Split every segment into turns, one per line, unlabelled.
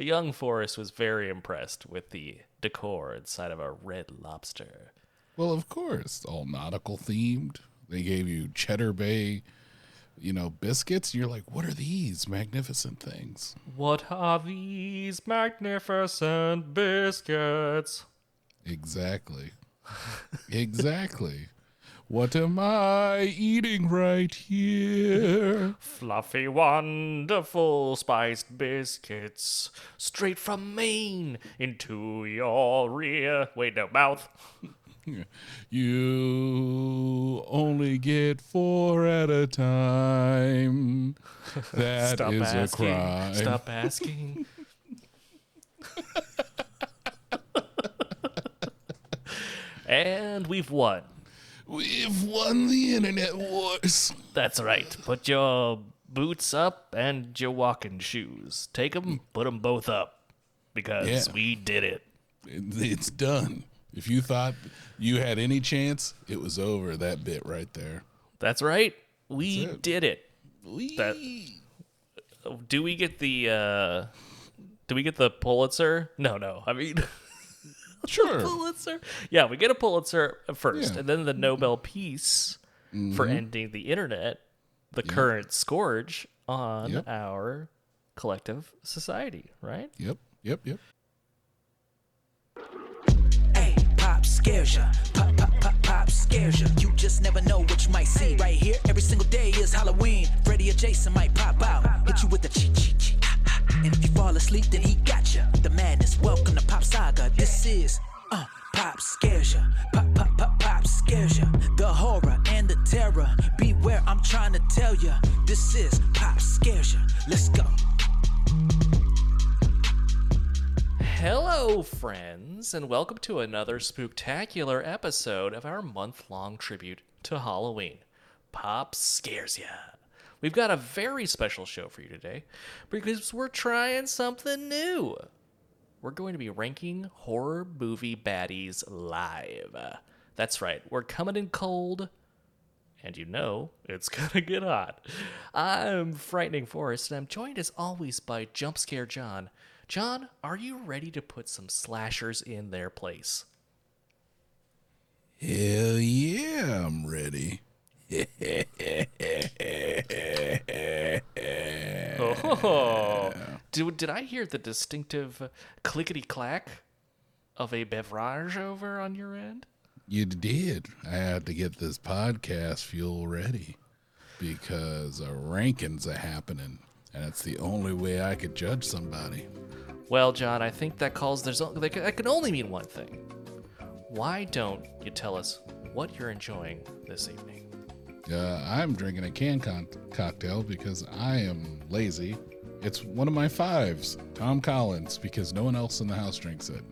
A young Forrest was very impressed with the decor inside of a red lobster.
Well, of course, all nautical themed. They gave you Cheddar Bay, you know, biscuits. You're like, what are these magnificent things?
What are these magnificent biscuits?
Exactly. exactly. What am I eating right here?
Fluffy, wonderful spiced biscuits straight from Maine into your rear. Wait, no, mouth.
You only get four at a time. That
Stop
is
asking.
a crime.
Stop asking. and we've won.
We've won the internet wars.
That's right. Put your boots up and your walking shoes. Take them, put them both up. Because
Yeah.
we did it.
It's done. If you thought you had any chance, it was over. That bit right there.
That's right. We
That's it.
did it. That- Do we get the uh do we get the Pulitzer? No, no. I mean
Sure.
Pulitzer. Yeah, we get a Pulitzer first,
Yeah.
and then the Nobel Peace for mm-hmm. ending the internet, the current scourge on
Yep.
our collective society, right?
Yep. Yep. Yep.
Hey, pop scares ya. Pop, pop, pop, pop scares ya. You just never know what you might see. Right here, every single day is Halloween. Freddy or Jason might pop out, hit you with the cheat, cheat, cheat. And if you fall asleep, then he got ya. The madness. Welcome to Pop Saga. This is uh, Pop scares ya. Pop, pop, pop, pop scares ya. The horror and the terror. Beware, I'm trying to tell ya. This is Pop scares ya. Let's go.
Hello, friends, and welcome to another spooktacular episode of our month long tribute to Halloween. Pop Scares Ya. We've got a very special show for you today because we're trying something new. We're going to be ranking horror movie baddies live. That's right, we're coming in cold, and you know it's gonna get hot. I'm Frightening Forest, and I'm joined as always by Jumpscare John. John, are you ready to put some slashers in their place?
Hell yeah, I'm ready.
Oh, did, did I hear the distinctive clickety clack of a beverage over on your end?
You did. I had to get this podcast fuel ready because a ranking's a happening, and it's the only way I could judge somebody.
Well, John, I think that calls there's o- that can- that can only mean one thing. Why don't you tell us what you're enjoying this evening?
Uh, I'm drinking a can con- cocktail because I am lazy. It's one of my fives, Tom Collins, because no one else in the house drinks it.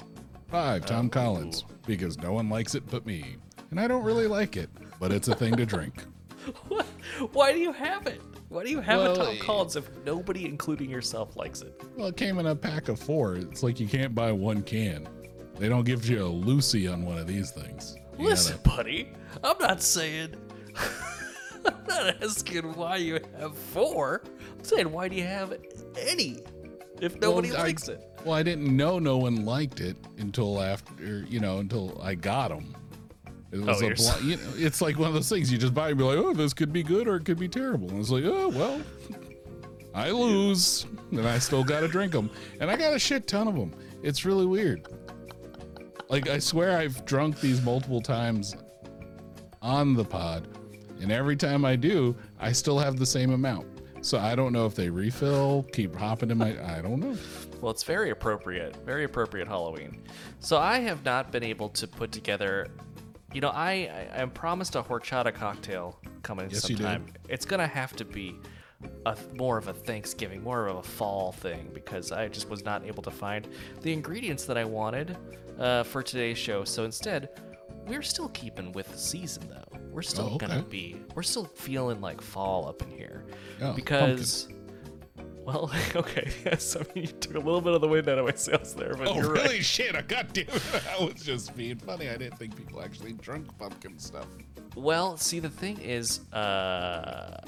Five, Tom Collins, because no one likes it but me. And I don't really like it, but it's a thing to drink.
What? Why do you have it? Why do you have
Well,
a Tom Collins if nobody, including yourself, likes it?
Well, it came in a pack of four. It's like you can't buy one can. They don't give you a Lucy on one of these things. You
Listen,
gotta-
buddy, I'm not saying. I'm not asking why you have four. I'm saying why do you have any if nobody
Well, I-
likes it?
Well, I didn't know no one liked it until after, you know, until I got them. It was
Oh,
a you know, it's like one of those things you just buy and be like, oh, this could be good or it could be terrible. And it's like, oh, well, I lose. And I still got to drink them. And I got a shit ton of them. It's really weird. Like, I swear I've drunk these multiple times on the pod. And every time I do, I still have the same amount. So I don't know if they refill, keep hopping in my. I don't know.
Well, it's very appropriate, very appropriate Halloween. So I have not been able to put together. You know, I I am promised a horchata cocktail coming
Yes, you did.
sometime. It's gonna have to be a more of a Thanksgiving, more of a fall thing because I just was not able to find the ingredients that I wanted uh, for today's show. So instead, we're still keeping with the season though. We're still
Oh,
gonna be. We're still feeling like fall up in here
Oh,
because. Well, okay, yes. I mean, you took a little bit of the wind out of my sails there, but
Oh,
you're
really?
right.
Shit, I got damn it. I was just being funny. I didn't think people actually drunk pumpkin stuff.
Well, see, the thing is, uh,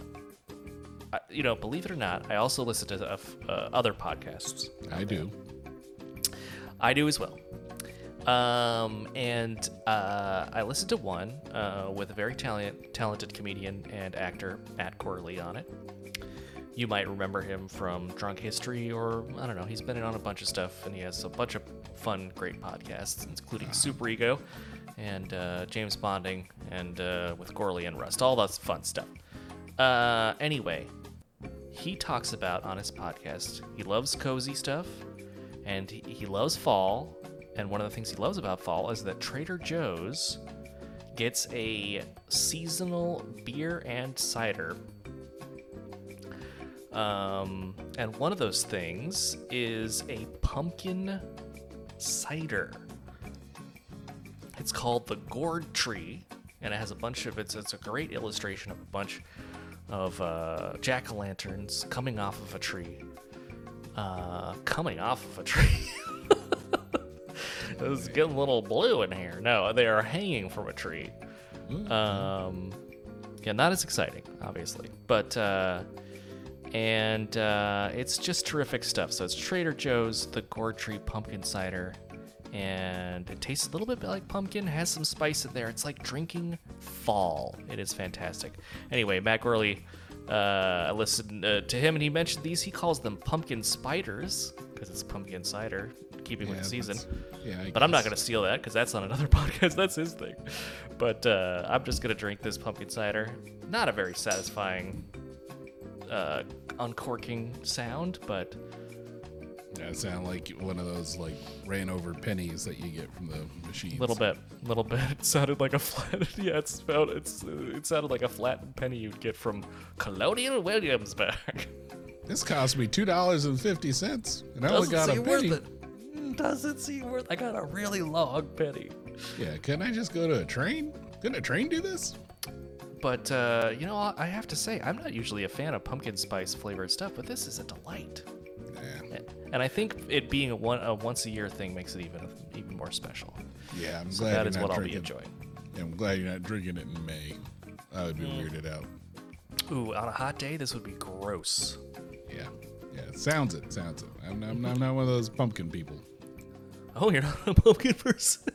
I, you know, believe it or not, I also listen to uh, other podcasts.
I do.
I do as well. Um, and uh, I listened to one uh, with a very talent, talented comedian and actor, Matt Gourley, on it. You might remember him from Drunk History, or I don't know, he's been in on a bunch of stuff, and he has a bunch of fun, great podcasts, including Super Ego and uh, James Bonding, and uh, with Gourley and Rust, all that fun stuff. Uh, anyway, he talks about on his podcast, he loves cozy stuff, and he, he loves fall. And one of the things he loves about fall is that Trader Joe's gets a seasonal beer and cider um, and one of those things is a pumpkin cider. It's called the Gourd Tree, and it has a bunch of it's it's a great illustration of a bunch of uh, jack o' lanterns coming off of a tree. Uh, coming off of a tree. it was getting a little blue in here. No, they are hanging from a tree. Um, yeah, not as exciting, obviously, but uh, and uh, it's just terrific stuff. So it's Trader Joe's the Gourd Tree Pumpkin Cider, and it tastes a little bit like pumpkin, has some spice in there. It's like drinking fall. It is fantastic. Anyway, Matt Gourley, uh, I listened uh, to him, and he mentioned these. He calls them pumpkin spiders because it's pumpkin cider, keeping with
Yeah,
the season.
yeah, I
but I'm not going to steal that because that's on another podcast. That's his thing. But uh, I'm just going to drink this pumpkin cider. Not a very satisfying uh, uncorking sound, but
Yeah, it sound like one of those like ran over pennies that you get from the machines.
a little bit, little bit. It sounded like a flat. Yeah, it's about. It's. It sounded like a flat penny you'd get from Colonial Williamsburg.
This cost me two dollars and fifty cents, and I only got a penny.
Doesn't seem worth. I got a really long penny.
Yeah, can I just go to a train? Can a train do this?
But uh, you know, I I have to say, I'm not usually a fan of pumpkin spice flavored stuff, but this is a delight.
Nah.
And I think it being a one a once a year thing makes it even even more special.
Yeah, I'm
So
glad
that
you're
is what I'll be enjoying.
Yeah, I'm glad you're not drinking it in May. I would be
Mm.
weirded out.
Ooh, on a hot day, this would be gross.
Yeah, yeah. Sounds it. Sounds it. I'm, I'm, I'm not one of those pumpkin people.
Oh, you're not a pumpkin person.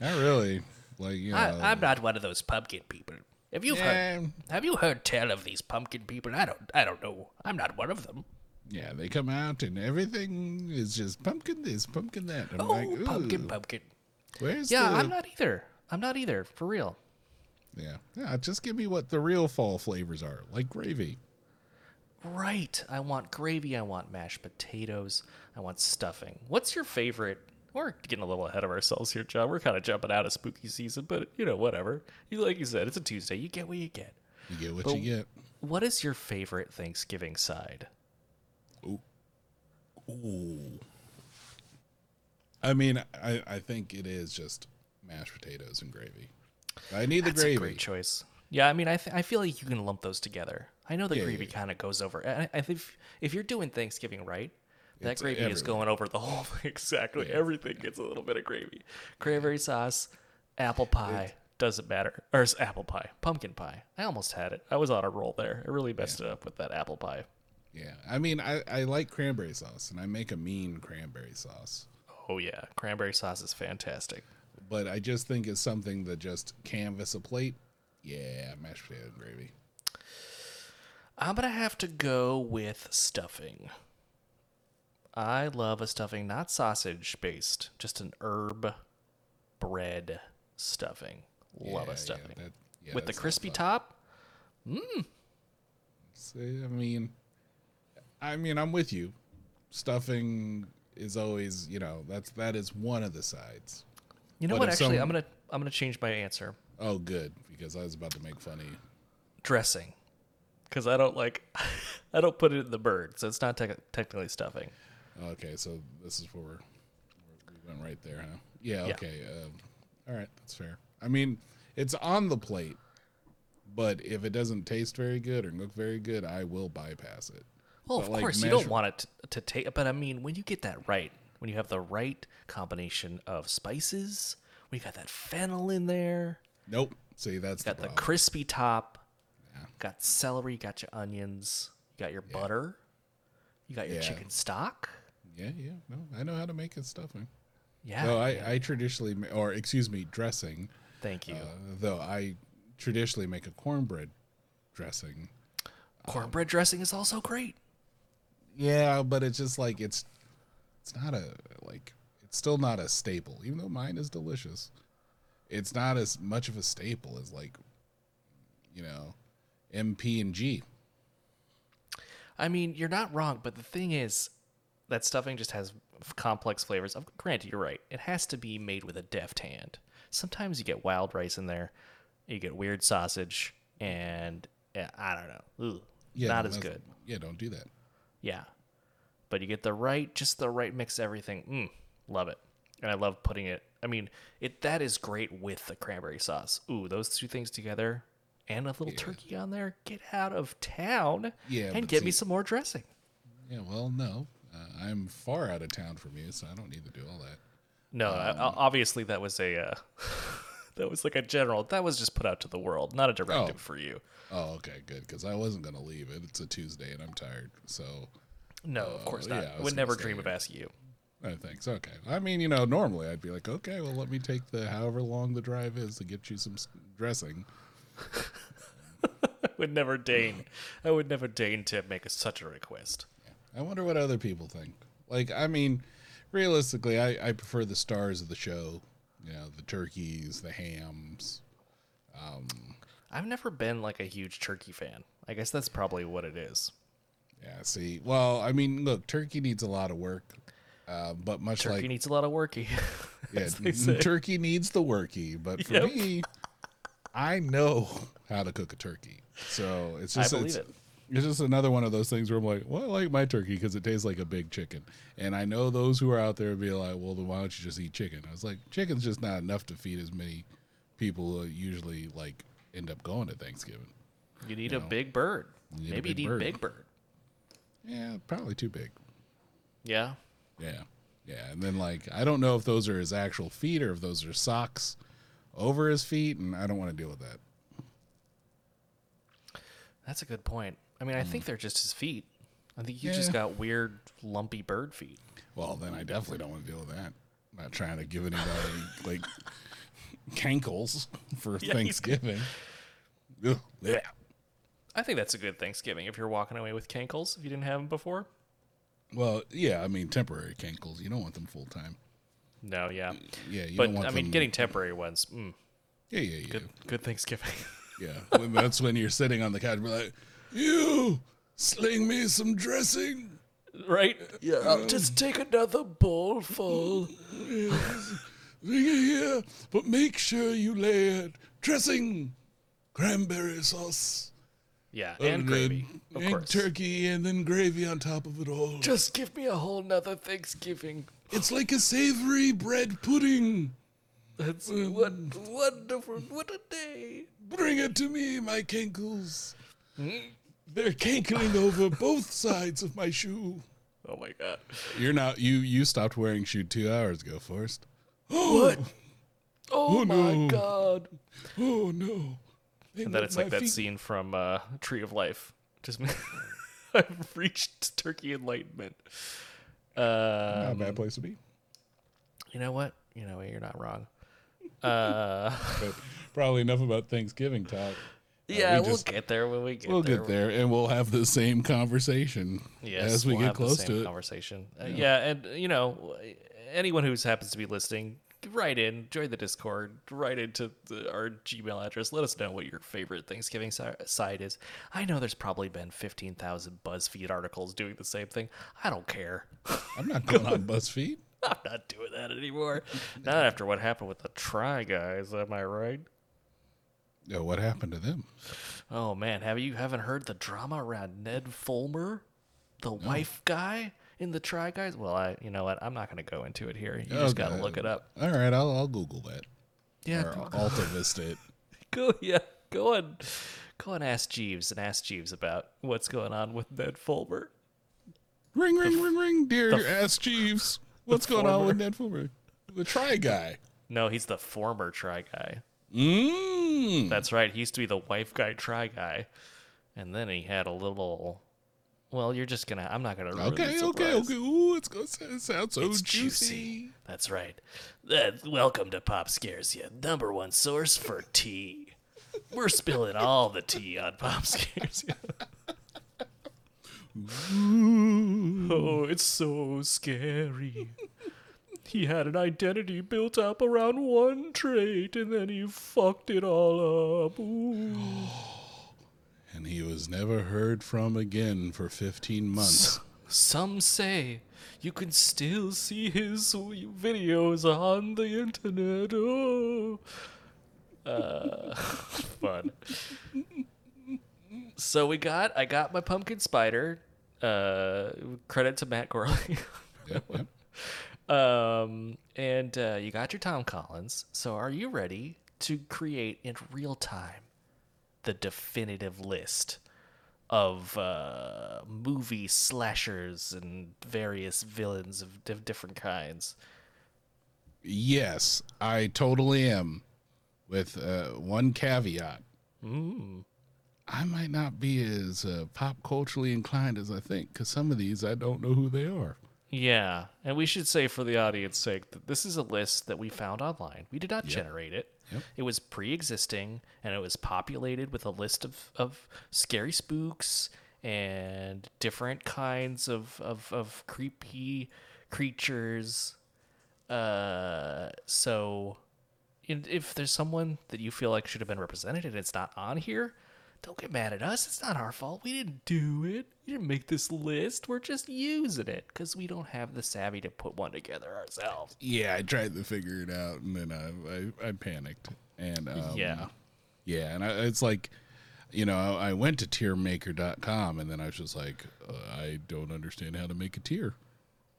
Not really. Like you know.
I, I'm not one of those pumpkin people. Have you
yeah,
heard? Have you heard tell of these pumpkin people? I don't. I don't know. I'm not one of them.
yeah. They come out and everything is just pumpkin this, pumpkin that. I'm
Oh,
like,
pumpkin, pumpkin.
Where's
Yeah,
the?
I'm not either. I'm not either. For real.
Yeah, yeah. Just give me what the real fall flavors are, like gravy.
Right. I want gravy. I want mashed potatoes. I want stuffing. What's your favorite? We're getting a little ahead of ourselves here, John. We're kind of jumping out of spooky season, but you know, whatever. You like you said, it's a Tuesday. You get what you get.
You get what
But-
you get.
What is your favorite Thanksgiving side? Ooh. Ooh.
I mean, I, I think it is just mashed potatoes and gravy. I need the
That's
gravy.
a great choice. Yeah, I mean, I, th- I feel like you can lump those together. I know the
Yeah,
gravy
yeah,
kind of goes over. I, I think if, if you're doing Thanksgiving right, that
It's
gravy is going over the whole thing. Exactly. Everything gets a little bit of gravy. Cranberry sauce, apple pie. Doesn't matter. Or it's apple pie. Pumpkin pie. I almost had it. I was on a roll there. I really messed it up with that apple pie.
Yeah, I mean, I, I like cranberry sauce, and I make a mean cranberry sauce.
Oh, yeah. Cranberry sauce is fantastic.
But I just think it's something that just canvas a plate. Yeah, mashed potato gravy.
I'm gonna have to go with stuffing. I love a stuffing, not sausage based, just an herb bread stuffing. Love
Yeah,
a stuffing.
Yeah, that, yeah,
with the crispy
fun.
top. Mm.
See, I mean, I mean, I'm with you. Stuffing is always, you know, that's that is one of the sides.
You know
But
what? Actually,
some-
I'm gonna I'm gonna change my answer.
Oh, good, because I was about to make funny.
Dressing, because I don't like I don't put it in the bird, so it's not tec- technically stuffing.
Okay, so this is where we're, we went right there, huh? Yeah.
Yeah.
Okay. Um, all right, that's fair. I mean, it's on the plate, but if it doesn't taste very good or look very good, I will bypass it.
Well,
But,
of
like,
course, you don't want it to, to taste, but I mean, when you get that right, when you have the right combination of spices, we got that fennel in there,
Nope. See, that's
got
the
the crispy top, got celery, got your onions, you got your butter, you got your
Yeah.
chicken stock.
Yeah, yeah. No, I know how to make it stuffing.
Yeah.
Though I, I traditionally, or excuse me, dressing.
Thank you.
Uh, though I traditionally make a cornbread dressing.
Cornbread dressing is also great.
Yeah, but it's just like it's it's not a like it's still not a staple, even though mine is delicious. It's not as much of a staple as like you know, MP and G.
I mean, you're not wrong, but the thing is, that stuffing just has complex flavors. Granted, you're right. It has to be made with a deft hand. Sometimes you get wild rice in there, you get weird sausage, and yeah, I don't know, Ugh,
Yeah,
not
no,
as good.
Yeah, don't do that.
Yeah, but you get the right, just the right mix of everything. Mm, love it, and I love putting it. I mean, it that is great with the cranberry sauce. Ooh, those two things together, and a little turkey on there. Get out of town,
Yeah,
and get me some more dressing.
Yeah, well, no, uh, I'm far out of town from you, so I don't need to do all that.
No, I- obviously that was a uh, that was like a general. That was just put out to the world, not a directive
Oh.
for you.
Oh, okay, good, because I wasn't gonna leave it. It's a Tuesday and I'm tired, so
No, of course
yeah,
not.
I
Would never dream of asking you.
I thanks. Okay, I mean, you know, normally I'd be like, okay, well, let me take the however long the drive is to get you some dressing.
I would never deign. I would never deign to make a, such a request.
I wonder what other people think. Like, I mean, realistically, I, I prefer the stars of the show. You know, the turkeys, the hams.
I've never been like a huge turkey fan. I guess that's probably what it is.
Yeah, see, well, I mean, look, turkey needs a lot of work, uh, but much
Turkey
like
needs a lot of worky.
yeah,
as they say.
turkey needs the worky. But for
Yep.
me, I know how to cook a turkey, so it's
I
just
believe
it's,
it.
It's just another one of those things where I'm like, well, I like my turkey because it tastes like a big chicken, and I know those who are out there be like, well, then why don't you just eat chicken? I was like, chicken's just not enough to feed as many people who usually like end up going to Thanksgiving.
You need a
know,
big bird.
a
Maybe
big
you need
bird.
big bird.
Yeah, probably too big.
Yeah.
Yeah. Yeah. And then like I don't know if those are his actual feet or if those are socks over his feet, and I don't want to deal with that.
That's a good point. I mean, I think they're just his feet. I think you just.
Yeah.
got weird, lumpy bird feet.
Well, then I definitely don't want to deal with that. I'm not trying to give anybody like cankles for Thanksgiving. Ugh, yeah.
I think that's a good Thanksgiving if you're walking away with cankles if you didn't have them before.
Well, yeah, I mean temporary cankles. You don't want them full time.
No, yeah.
Yeah, you
but
don't want
I mean,
them-
getting temporary ones, mm,
Yeah, yeah, yeah.
good, good Thanksgiving.
Yeah. When- that's when you're sitting on the couch be like, You sling me some dressing.
right? Yeah, I'll just take another bowl full.
here, but make sure you layer dressing, cranberry sauce,
Yeah, and gravy, of
and
course.
turkey, and then gravy on top of it all.
Just give me a whole nother Thanksgiving.
It's like a savory bread pudding.
That's um, what wonderful. What a day.
Bring it to me, my cankles. Mm. They're cankling over both sides of my shoe.
Oh my god.
You're not you. You stopped wearing shoe two hours ago, Forrest.
What? Oh,
Oh,
my
no.
god.
Oh no! They
And then it's like
my
that
feet.
scene from uh, Tree of Life. Just I've reached turkey enlightenment.
Not a
Um,
bad place to be.
you know what? You know what? You're not wrong. Uh,
But probably enough about Thanksgiving talk.
Yeah,
we
we'll
just-
get there when we get there.
We'll
there.
get there, and we'll have the same conversation
Yes,
as we
we'll
get close to it.
Conversation. Uh, yeah, and you know, anyone who happens to be listening, write in, join the Discord, write into the, our Gmail address. Let us know what your favorite Thanksgiving side is. I know there's probably been fifteen thousand BuzzFeed articles doing the same thing. I don't care.
I'm not going on BuzzFeed.
I'm not doing that anymore. not after what happened with the Try Guys. Am I right?
Yo, what happened to them?
Oh man, have you haven't heard the drama around Ned Fulmer, the wife guy in the Try Guys? Well, I you know what? I'm not going to go into it here. You just got to look it up.
All right, I'll, I'll Google that
Yeah,
or
go,
AltaVista it.
go yeah, go on, go and ask Jeeves and ask Jeeves about what's going on with Ned Fulmer.
Ring, ring, ring, ring, dear
the-
ass Jeeves. What's going on with Ned Fulmer? The try guy.
No, he's the former Try Guy.
Mmm.
That's right. He used to be the wife guy Try Guy, and then he had a little. Well, you're just gonna. I'm not gonna. Ruin
Okay, okay, okay. Ooh, it's gonna it sounds so
It's
juicy.
juicy. That's right. Uh, welcome to Pop Scares You, number one source for tea. We're spilling all the tea on Pop Scares You. oh, it's so scary. He had an identity built up around one trait, and then he fucked it all up.
And he was never heard from again for 15 months.
Some say you can still see his videos on the internet. Oh. Uh, fun. So we got, I got my pumpkin spider. Uh, credit to Matt Gourley.
Yep, yep.
Um, and uh, you got your Tom Collins. So are you ready to create in real time the definitive list of uh, movie slashers and various villains of di- different kinds?
Yes, I totally am. With uh, one caveat. I might not be as uh, pop culturally inclined as I think, because some of these I don't know who they are.
Yeah, and we should say for the audience sake that this is a list that we found online. We did not generate it.
Yep.
It was pre-existing and it was populated with a list of, of scary spooks and different kinds of, of, of creepy creatures. Uh, so if there's someone that you feel like should have been represented and it's not on here, don't get mad at us. It's not our fault. We didn't do it. We didn't make this list. We're just using it because we don't have the savvy to put one together ourselves.
Yeah, I tried to figure it out, and then I I, I panicked, and um,
Yeah.
yeah, and I, it's like, you know, I, I went to tiermaker.com, and then I was just like, uh, I don't understand how to make a tier,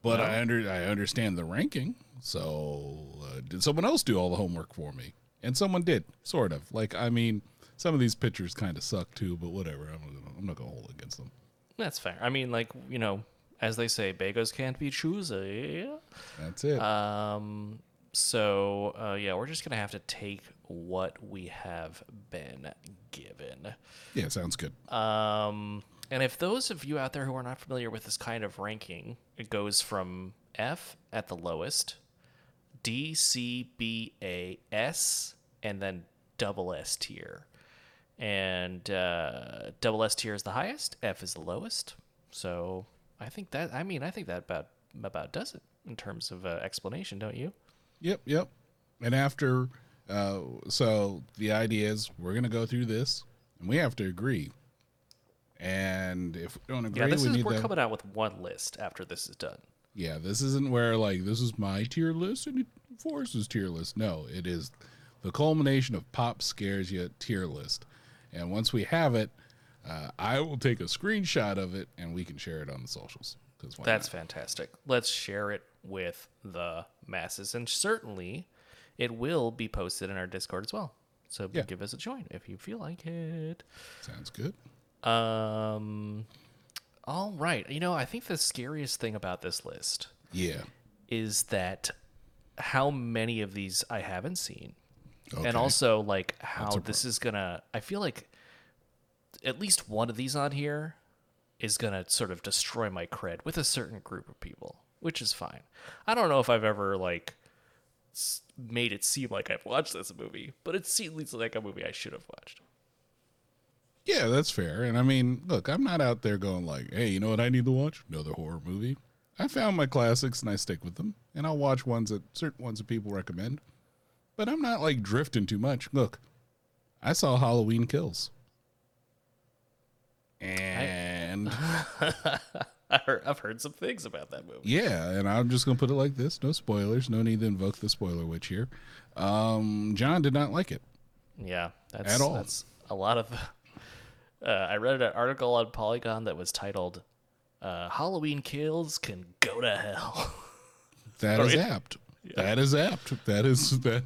but I under I understand the ranking. So uh, did someone else do all the homework for me? And someone did, sort of. Like, I mean, some of these pictures kind of suck too, but whatever. I'm not gonna, I'm not gonna hold it against them.
That's fair. I mean, like, you know, as they say, bagels can't be choosy.
That's it.
Um, so, uh, yeah, we're just going to have to take what we have been given.
yeah, sounds good.
Um, and if those of you out there who are not familiar with this kind of ranking, it goes from F at the lowest, D, C, B, A, S, and then double S tier. And uh, double S tier is the highest, F is the lowest. So I think that, I mean, I think that about about does it in terms of uh, explanation, don't you?
Yep, yep. And after, uh, so the idea is we're gonna go through this, and we have to agree. And if we don't agree,
Yeah, this
we
is we're coming out with one list after this is done.
Yeah, this isn't where like this is my tier list and Forrest's tier list. No, it is the culmination of Pop Scares You tier list. And once we have it, uh, I will take a screenshot of it and we can share it on the socials.
That's
not?
fantastic. Let's share it with the masses, and certainly, it will be posted in our Discord as well. So
Yeah.
give us a join if you feel like it.
sounds good.
Um, all right. You know, I think the scariest thing about this list
Yeah.
is that how many of these I haven't seen,
Okay.
and also like how this is gonna. I feel like at least one of these on here is gonna sort of destroy my cred with a certain group of people, which is fine. I don't know if I've ever like made it seem like I've watched this movie, but it seems like a movie I should have watched.
Yeah, that's fair. And I mean, look, I'm not out there going like, hey, you know what I need to watch? Another horror movie. I found my classics and I stick with them. And I'll watch ones that certain ones that people recommend. But I'm not like drifting too much. Look, I saw Halloween Kills. And
I heard, I've heard some things about that movie.
yeah, and I'm just gonna put it like this. No spoilers. No need to invoke the spoiler witch here. Um, John did not like it.
Yeah, that's
At all.
That's a lot of. Uh, I read an article on Polygon that was titled uh, "Halloween Kills Can Go to Hell."
That is
it-
That is apt. That is that.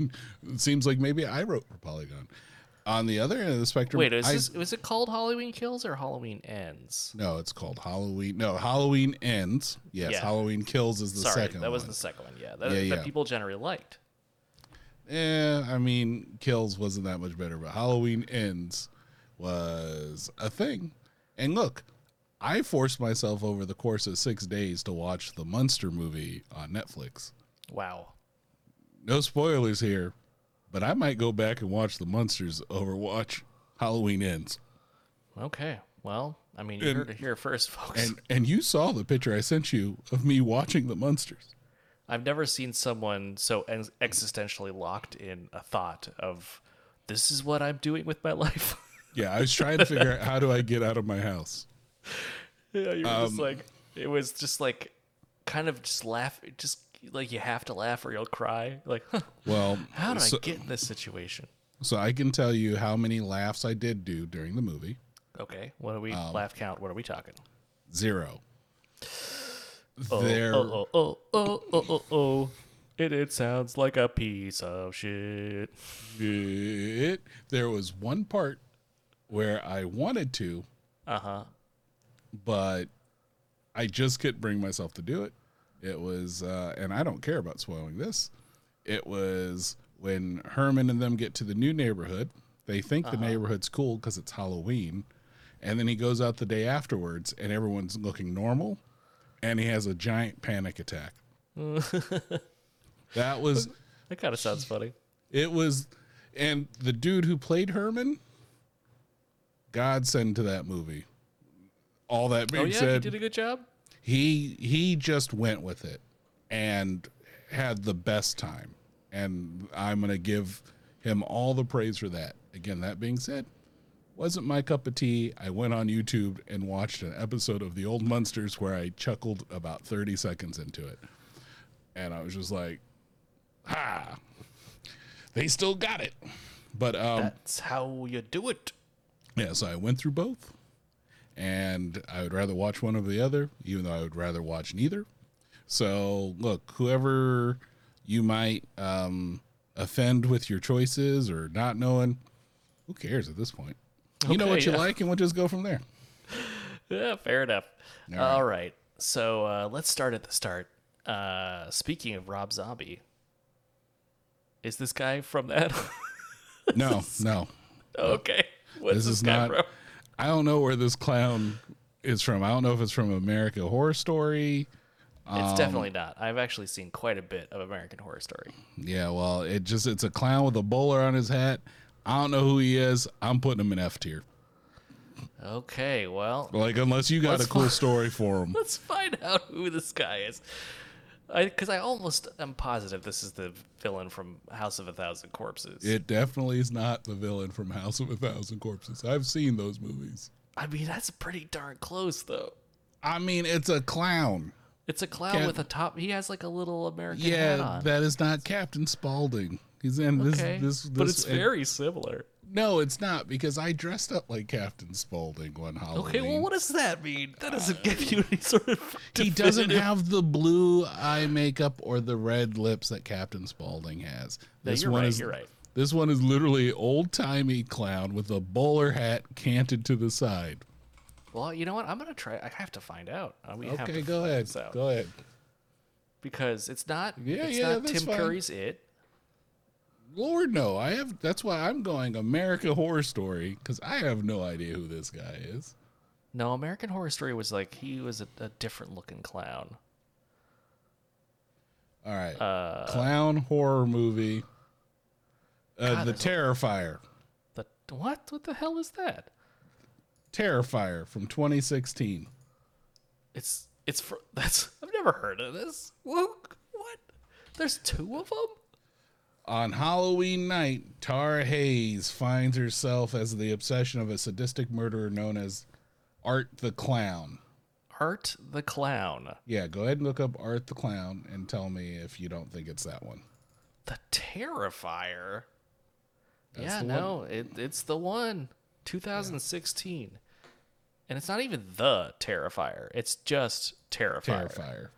Seems like maybe I wrote for Polygon. On the other end of the spectrum,
Wait, is
I-
this was it called Halloween Kills or Halloween Ends?
no, it's called Halloween. No, Halloween ends. Yes,
Yeah.
Halloween kills is the
Sorry,
second
that was
one.
the second one. Yeah, that,
Yeah,
that
yeah.
people generally liked.
Yeah, I mean, kills wasn't that much better, but Halloween ends was a thing. And look, I forced myself over the course of six days to watch the Munster movie on Netflix.
Wow.
No spoilers here, but I might go back and watch the Munsters Overwatch Halloween Ends.
Okay. Well, I mean, you
And-
heard it here first, folks.
And and you saw the picture I sent you of me watching the Munsters.
I've never seen someone so ex- existentially locked in a thought of this is what I'm doing with my life.
Yeah, I was trying to figure out how do I get out of my house.
yeah, you were
Um,
just like it was just like kind of just laugh, just like you have to laugh or you'll cry. Like, huh,
Well,
how did
so,
I get in this situation?
so I can tell you how many laughs I did do during the movie.
Okay, what are we
Um,
laugh count? What are we talking?
Zero.
Oh,
there,
oh, oh, oh, oh, oh, oh, oh. It, it sounds like a piece of shit.
it, there was one part where I wanted to,
Uh huh.
but I just couldn't bring myself to do it. It was, uh, and I don't care about spoiling this. It was when Herman and them get to the new neighborhood. They think the neighborhood's cool because it's Halloween, and then he goes out the day afterwards, and everyone's looking normal, and he has a giant panic attack. that was
That kind of sounds funny.
it was, and the dude who played Herman, godsend to that movie. All that being
Oh yeah,
said,
you did a good job.
He he just went with it and had the best time. And i'm going to give him all the praise for that. Again that being said wasn't my cup of tea. I went on youtube and watched an episode of the old munsters where i chuckled about 30 seconds into it. And i was just like ha they still got it. But um
That's how you do it.
yeah, so I went through both, and I would rather watch one over the other, even though I would rather watch neither. So, look, whoever you might um, offend with your choices or not knowing, who cares at this point? You know what you
yeah.
like, and we'll just go from there.
Yeah, fair enough.
All
All right. So uh, let's start at the start. Uh, speaking of Rob Zombie, is this guy from that?
No, no,
okay. What's
this
this,
is
guy
not.
from?
I don't know where this clown is from. I don't know if it's from America Horror Story.
It's
Um,
definitely not. I've actually seen quite a bit of American Horror Story.
Yeah, well, it just it's a clown with a bowler on his hat. I don't know who he is. I'm putting him in F tier.
Okay, well,
Like unless you got a cool
fi-
story for him.
let's find out who this guy is. Because I, almost am positive this is the villain from House of a Thousand Corpses.
It definitely is not the villain from House of a Thousand Corpses. I've seen those movies.
I mean, that's pretty darn close, though.
I mean, it's a clown.
It's a clown
Cap-
with a top. He has like a little American hat
Yeah,
on.
that is not Captain Spaulding. He's in this.
okay,
This, this,
but it's
and-
very similar.
No, it's not because I dressed up like Captain Spaulding one Halloween.
Okay, well, what does that mean? That doesn't give you any sort of.
he doesn't have the blue eye makeup or the red lips that Captain Spaulding has.
No,
This
you're
one
right,
is
you're right.
This one is literally old timey clown with a bowler hat canted to the side.
Well, you know what? I'm gonna try. I have to find out. Uh, We
Okay,
to
go ahead. Go ahead.
because it's not.
Yeah,
it's
yeah,
not
that's
Tim
fine.
Curry's it.
Lord no, I have. That's why I'm going America Horror Story because I have no idea who this guy is.
No, American Horror Story was like he was a, a different looking clown.
All right,
Uh,
clown horror movie. Uh,
God,
the
there's a-
Terrifier,
The what? What the hell is that?
Terrifier from 2016.
It's it's for that's I've never heard of this. What? What? There's two of them.
On Halloween night, Tara Hayes finds herself as the obsession of a sadistic murderer known as Art the Clown.
Art the clown.
Yeah, go ahead and look up Art the Clown and tell me if you don't think it's that one.
The Terrifier.
That's
yeah, no, it, it's the one. 2016. And it's not even the Terrifier. It's just Terrifier.
Terrifier.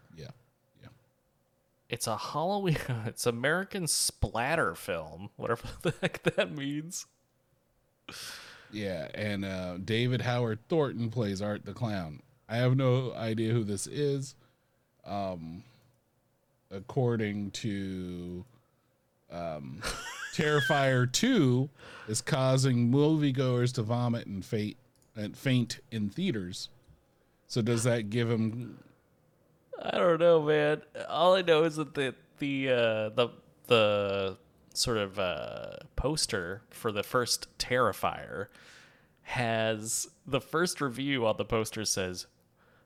It's a Halloween. It's American splatter film. Whatever the heck that means.
Yeah, and uh, David Howard Thornton plays Art the Clown. I have no idea who this is. Um, according to um, Terrifier 2 is causing moviegoers to vomit and faint, and faint in theaters. So does that give him
I don't know, man. All I know is that the the uh, the the sort of uh, poster for the first Terrifier has the first review on the poster says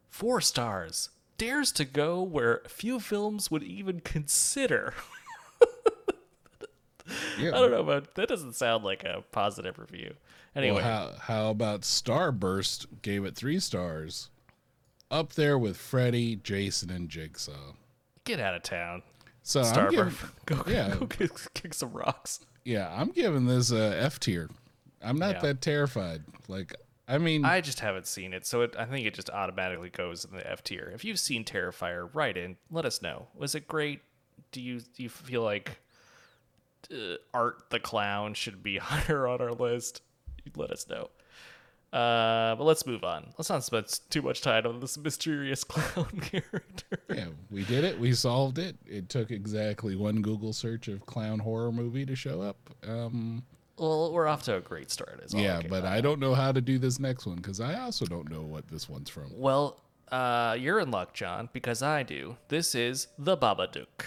four stars dares to go where few films would even consider.
Yeah.
I don't know, but that doesn't sound like a positive review. Anyway,
Well, how how about Starburst gave it three stars, up there with Freddy, Jason, and Jigsaw.
get out of town,
So I'm
Starburst.
giving,
Go,
yeah.
go kick, kick some rocks.
yeah, I'm giving this a F tier. I'm not
Yeah.
that terrified. Like, I mean,
I just haven't seen it, so it, I think it just automatically goes in the F tier. If you've seen Terrifier, write in. Let us know. Was it great? Do you do you feel like uh, Art the Clown should be higher on our list? Let us know. Uh, but let's move on. Let's not spend too much time on this mysterious clown character.
yeah, we did it. We solved it. It took exactly one Google search of clown horror movie to show up. Um,
Well, we're off to a great start.
Yeah, but I don't know how to do this next one because I also don't know what this one's from.
Well, uh, you're in luck, John, because I do. This is the Babadook.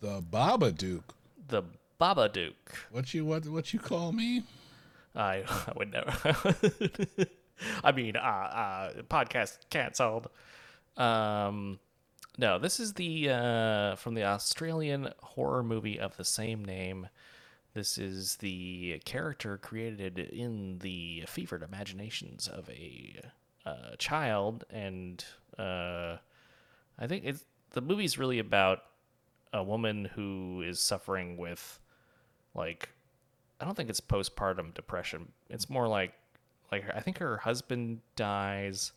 The Babadook.
The Babadook.
What you what what you call me?
I, I would never. I mean, uh, uh, podcast canceled. Um, no, this is the uh, from the Australian horror movie of the same name. This is the character created in the fevered imaginations of a uh, child, and uh, I think it's the movie's really about a woman who is suffering with like I don't think it's postpartum depression. It's more like like I think her husband dies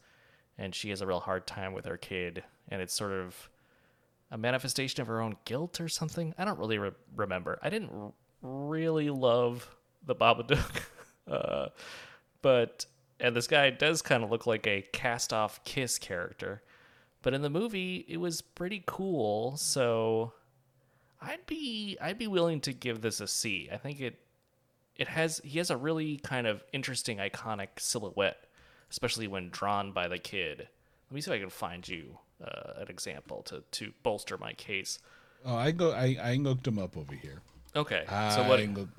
and she has a real hard time with her kid and it's sort of a manifestation of her own guilt or something. I don't really re- remember. I didn't r- really love the Babadook. uh, but and this guy does kind of look like a cast-off Kiss character. But in the movie, it was pretty cool. So I'd be I'd be willing to give this a C. I think it it has he has a really kind of interesting iconic silhouette, especially when drawn by the kid. Let me see if I can find you uh, an example to to bolster my case.
Oh, I go. I I looked him up over here.
Okay,
I
so what
look-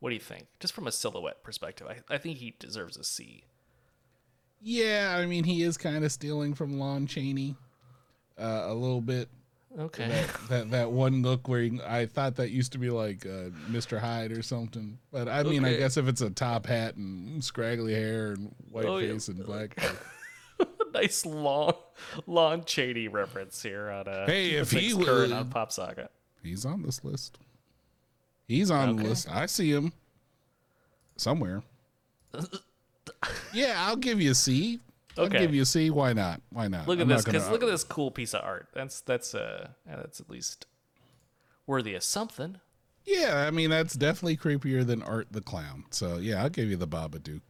what do you think? Just from a silhouette perspective, I, I think he deserves a C.
Yeah, I mean he is kind of stealing from Lon Chaney, uh, a little bit.
Okay,
That, that that one look where he, I thought that used to be like uh, Mr. Hyde or something. But I mean, I guess if it's a top hat and scraggly hair and white
Oh, yeah.
face and black.
nice long Lon Chaney reference here on a
Hey, if he would-
on Pop Saga.
He's on this list. He's on
Okay.
the list. I see him somewhere. yeah, I'll give you a C. I'll
Okay.
give you a C. Why not? Why not?
Look at
I'm
this, because
gonna-
look at this cool piece of art. That's that's uh yeah, that's at least worthy of something.
Yeah, I mean that's definitely creepier than Art the Clown. So yeah, I'll give you the Babadook.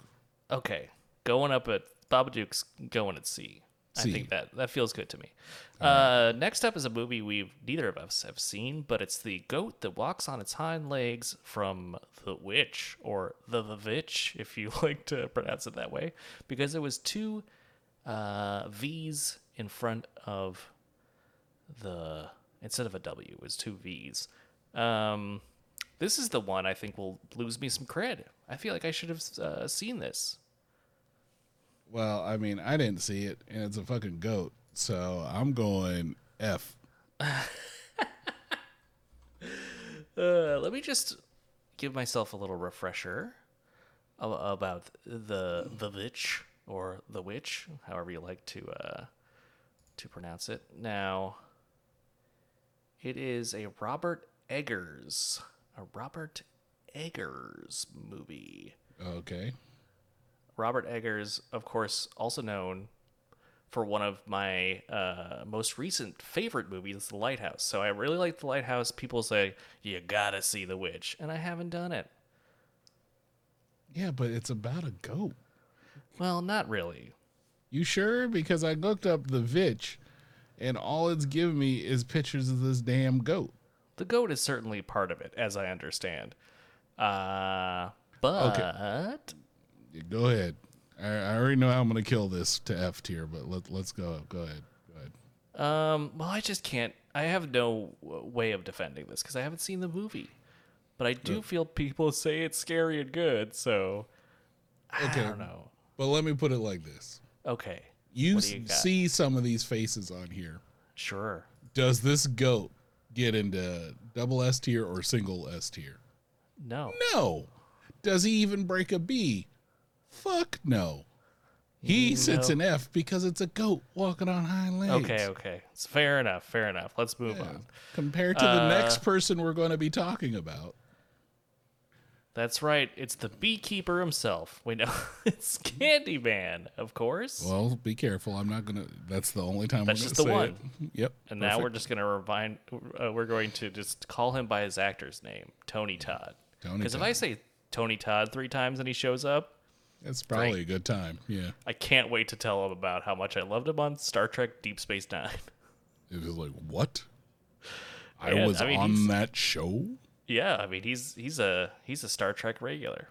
Okay, going up at Babadook's going at C. I
C.
think that that feels good to me. Uh, next up is a movie we've neither of us have seen, but it's the goat that walks on its hind legs from The Witch or The The Vitch, if you like to pronounce it that way, because it was two uh, V's in front of the instead of a W, it was two V's. Um, this is the one I think will lose me some cred. I feel like I should have uh, seen this.
Well, I mean, I didn't see it, and it's a fucking goat. So I'm going F.
Uh, let me just give myself a little refresher about the the witch or the witch, however you like to uh, to pronounce it. Now, it is a Robert Eggers, a Robert Eggers movie.
Okay.
Robert Eggers, of course, also known for one of my uh, most recent favorite movies, The Lighthouse. So I really like The Lighthouse. People say, you gotta see The Witch. And I haven't done it.
Yeah, but it's about a goat.
Well, not really.
You sure? Because I looked up the Vitch, and all it's giving me is pictures of this damn goat.
The goat is certainly part of it, as I understand. Uh, but Okay.
Go ahead. I, I already know how I'm going to kill this to F tier, but let, let's go. Go ahead. Go ahead.
Um, well, I just can't. I have no w- way of defending this because I haven't seen the movie, but I do feel people say it's scary and good. So I
Okay.
don't know.
But let me put it like this:
Okay,
you,
you
see some of these faces on here.
sure.
Does this goat get into double S tier or single S tier?
No,
No. Does he even break a B? Fuck no. He sits
No.
in F because it's a goat walking on hind legs.
okay, okay. It's fair enough. Fair enough. Let's move
Yeah.
on.
Compared to the
Uh,
next person we're going to be talking about.
That's right. It's the beekeeper himself. We know it's Candyman, of course.
Well, be careful. I'm not going to. That's the only time
That's
we're
just the one.
it. Yep.
and now we're just gonna remind. Uh, we're going to just call him by his actor's name, Tony Todd.
Tony
Because if I say Tony Todd three times and he shows up,
It's probably a good time. Yeah.
I can't wait to tell him about how much I loved him on Star Trek Deep Space Nine.
It was like, what? I
Yeah,
was
I mean,
on that show?
Yeah, I mean he's he's a he's a Star Trek regular.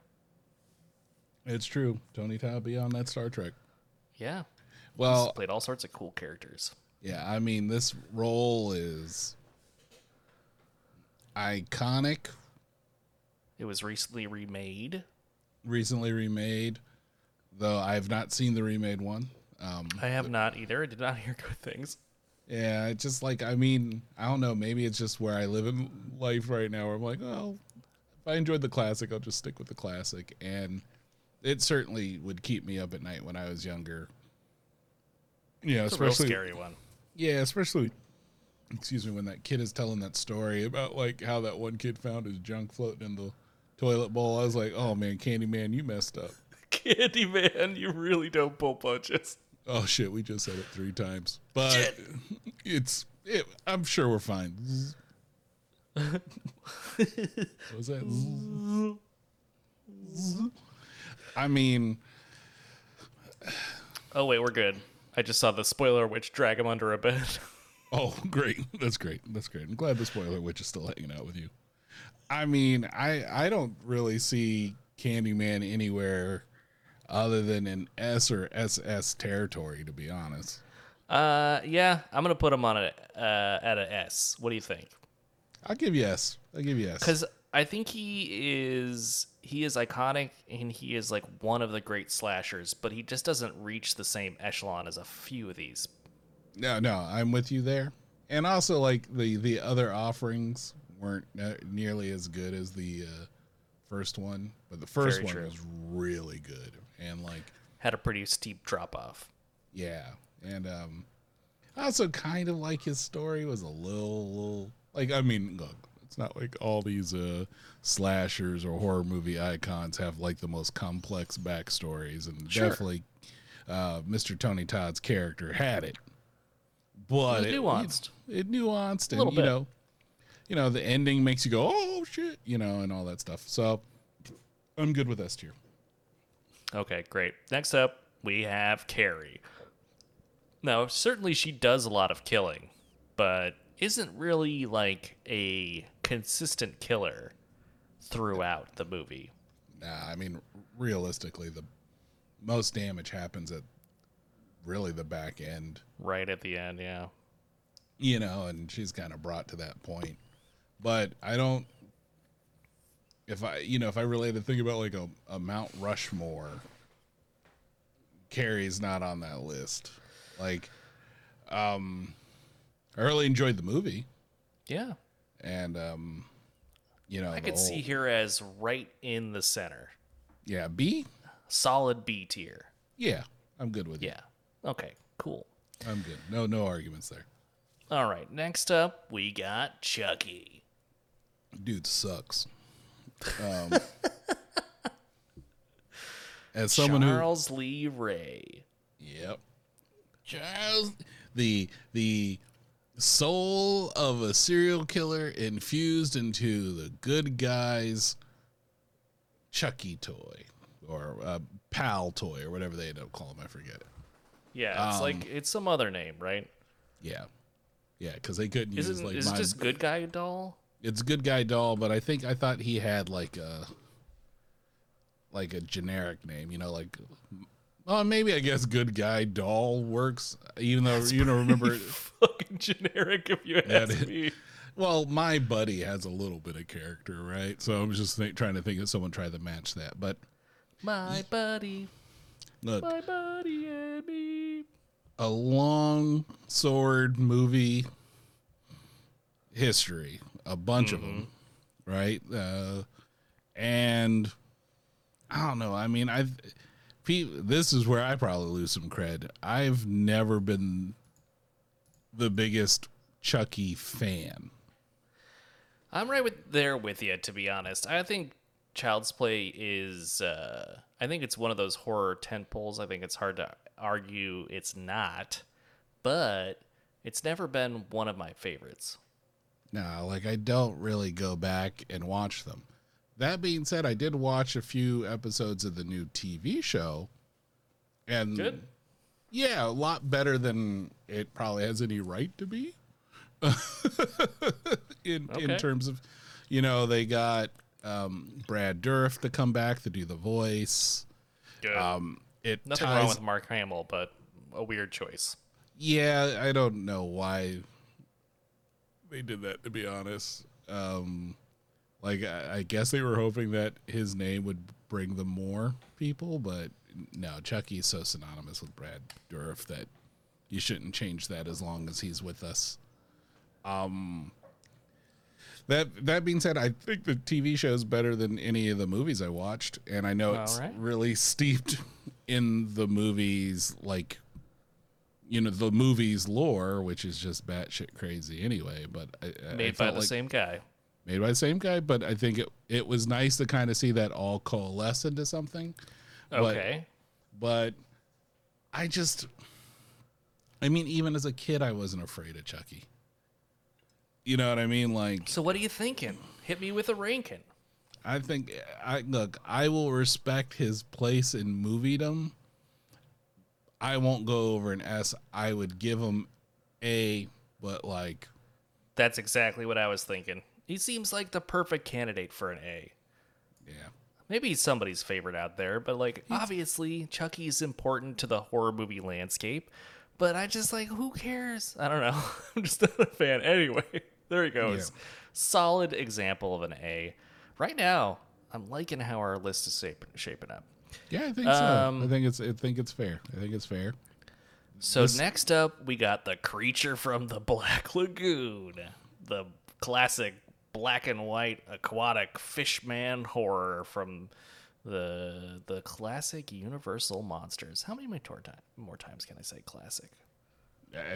It's true. Tony be on that Star Trek.
Yeah,
Well,
he's played all sorts of cool characters.
Yeah, I mean, this role is iconic,
It was recently remade.
recently remade, though I've not seen the remade one. Um,
I have not either. I did not hear good things.
Yeah, it's just like, I mean, I don't know, maybe it's just where I live in life right now where I'm like, well, if I enjoyed the classic, I'll just stick with the classic. And it certainly would keep me up at night when I was younger. Yeah,
It's a real
especially
scary one.
Yeah, especially excuse me, when that kid is telling that story about like how that one kid found his junk floating in the toilet bowl. I was like, oh man, Candyman, you messed up.
Candyman, you really don't pull punches.
Oh shit, we just said it three times, but it's. It, I'm sure we're fine. Was that? I mean,
Oh wait, we're good. I just saw the spoiler witch drag him under a bed.
Oh, great. That's great. That's great. I'm glad the spoiler witch is still hanging out with you. I mean, I I don't really see Candyman anywhere other than in S or SS territory, to be honest.
Uh, yeah, I'm gonna put him on a uh, at a S. What do you think?
I'll give you S. I'll give you S.
Because I think he is he is iconic and he is like one of the great slashers, but he just doesn't reach the same echelon as a few of these.
No, no, I'm with you there. And also, like the the other offerings weren't ne- nearly as good as the uh, first one, but the first
Very
one
true.
was really good. And like,
Had a pretty steep drop off.
yeah, and um, I also kind of like his story was a little, little like I mean, look, it's not like all these uh slashers or horror movie icons have like the most complex backstories, and
Sure.
definitely uh, Mr. Tony Todd's character had it. But
It nuanced.
It, nuanced, and you
bit.
know, you know, the ending makes you go, "Oh shit," you know, and all that stuff. So I'm good with S tier.
Okay, great. Next up, we have Carrie. Now, certainly she does a lot of killing, but isn't really like a consistent killer throughout the movie.
Nah, I mean, realistically, the most damage happens at really the back end,
Right at the end, yeah.
you know, and she's kind of brought to that point. But I don't. If I, you know, if I really had to think about like a, a Mount Rushmore, Carrie's not on that list. Like, um, I really enjoyed the movie,
Yeah.
and um, you know,
I
the
could see here as right in the center.
Yeah, B.
Solid B tier.
Yeah, I'm good with it.
Yeah. Okay, cool.
I'm good. No, no arguments there.
All right, next up, we got Chucky.
dude sucks. Um, as someone
Charles Lee Ray.
yep, Charles, the the soul of a serial killer infused into the good guy's Chucky toy or uh, pal toy or whatever they end up calling him. I forget it.
Yeah, it's
Um,
like it's some other name, right?
Yeah, yeah, because they couldn't use
Isn't
like
is
my.
just good guy doll?
It's good guy doll, but I think I thought he had like a like a generic name, you know, like Well, maybe I guess good guy doll works, even though you don't remember.
Fucking generic, if you ask
it-
me.
Well, my buddy has a little bit of character, right? So I'm just think, trying to think of someone try to match that. But
My buddy,
look,
my buddy and me.
a long sword movie history, a bunch of them, right? Uh, and I don't know. I mean, I've this is where I probably lose some cred. I've never been the biggest Chucky fan.
I'm right with there with you, to be honest. I think Child's Play is. Uh, I think it's one of those horror tentpoles. I think it's hard to argue it's not, but it's never been one of my favorites.
No, like I don't really go back and watch them. That being said, I did watch a few episodes of the new TV show, and
Good.
yeah, a lot better than it probably has any right to be. in in terms of, you know, they got um, Brad Dourif to come back to do the voice.
Good.
Um, it
Nothing
ties,
wrong with Mark Hamill, but a weird choice.
Yeah, I don't know why they did that. To be honest, um, like I, I guess they were hoping that his name would bring them more people, but no, Chucky is so synonymous with Brad Dourif that you shouldn't change that as long as he's with us. Um, that that being said, I think the TV show is better than any of the movies I watched, and I know it's
All right.
really steeped in the movies, like you know the movies lore, which is just batshit crazy anyway. But I, I
Made by the
like-
same guy.
made by the same guy. But I think it it was nice to kind of see that all coalesce into something. But-
Okay.
but I just, I mean, even as a kid, I wasn't afraid of Chucky. You know what I mean? Like,
so what are you thinking? Hit me with a ranking.
I think, I look, I will respect his place in moviedom. I won't go over an S. I would give him A, but like,
That's exactly what I was thinking. He seems like the perfect candidate for an A.
yeah.
Maybe he's somebody's favorite out there, but like obviously Chucky is important to the horror movie landscape. But I just like who cares? I don't know. I'm just not a fan. Anyway, there he goes.
Yeah.
Solid example of an A. Right now, I'm liking how our list is shaping up.
Yeah, I think so.
Um,
I think it's. I think it's fair. I think it's fair.
So next up, we got the creature from the Black Lagoon, the classic black and white aquatic fishman horror from the the classic Universal monsters. How many more, time, more times can I say classic?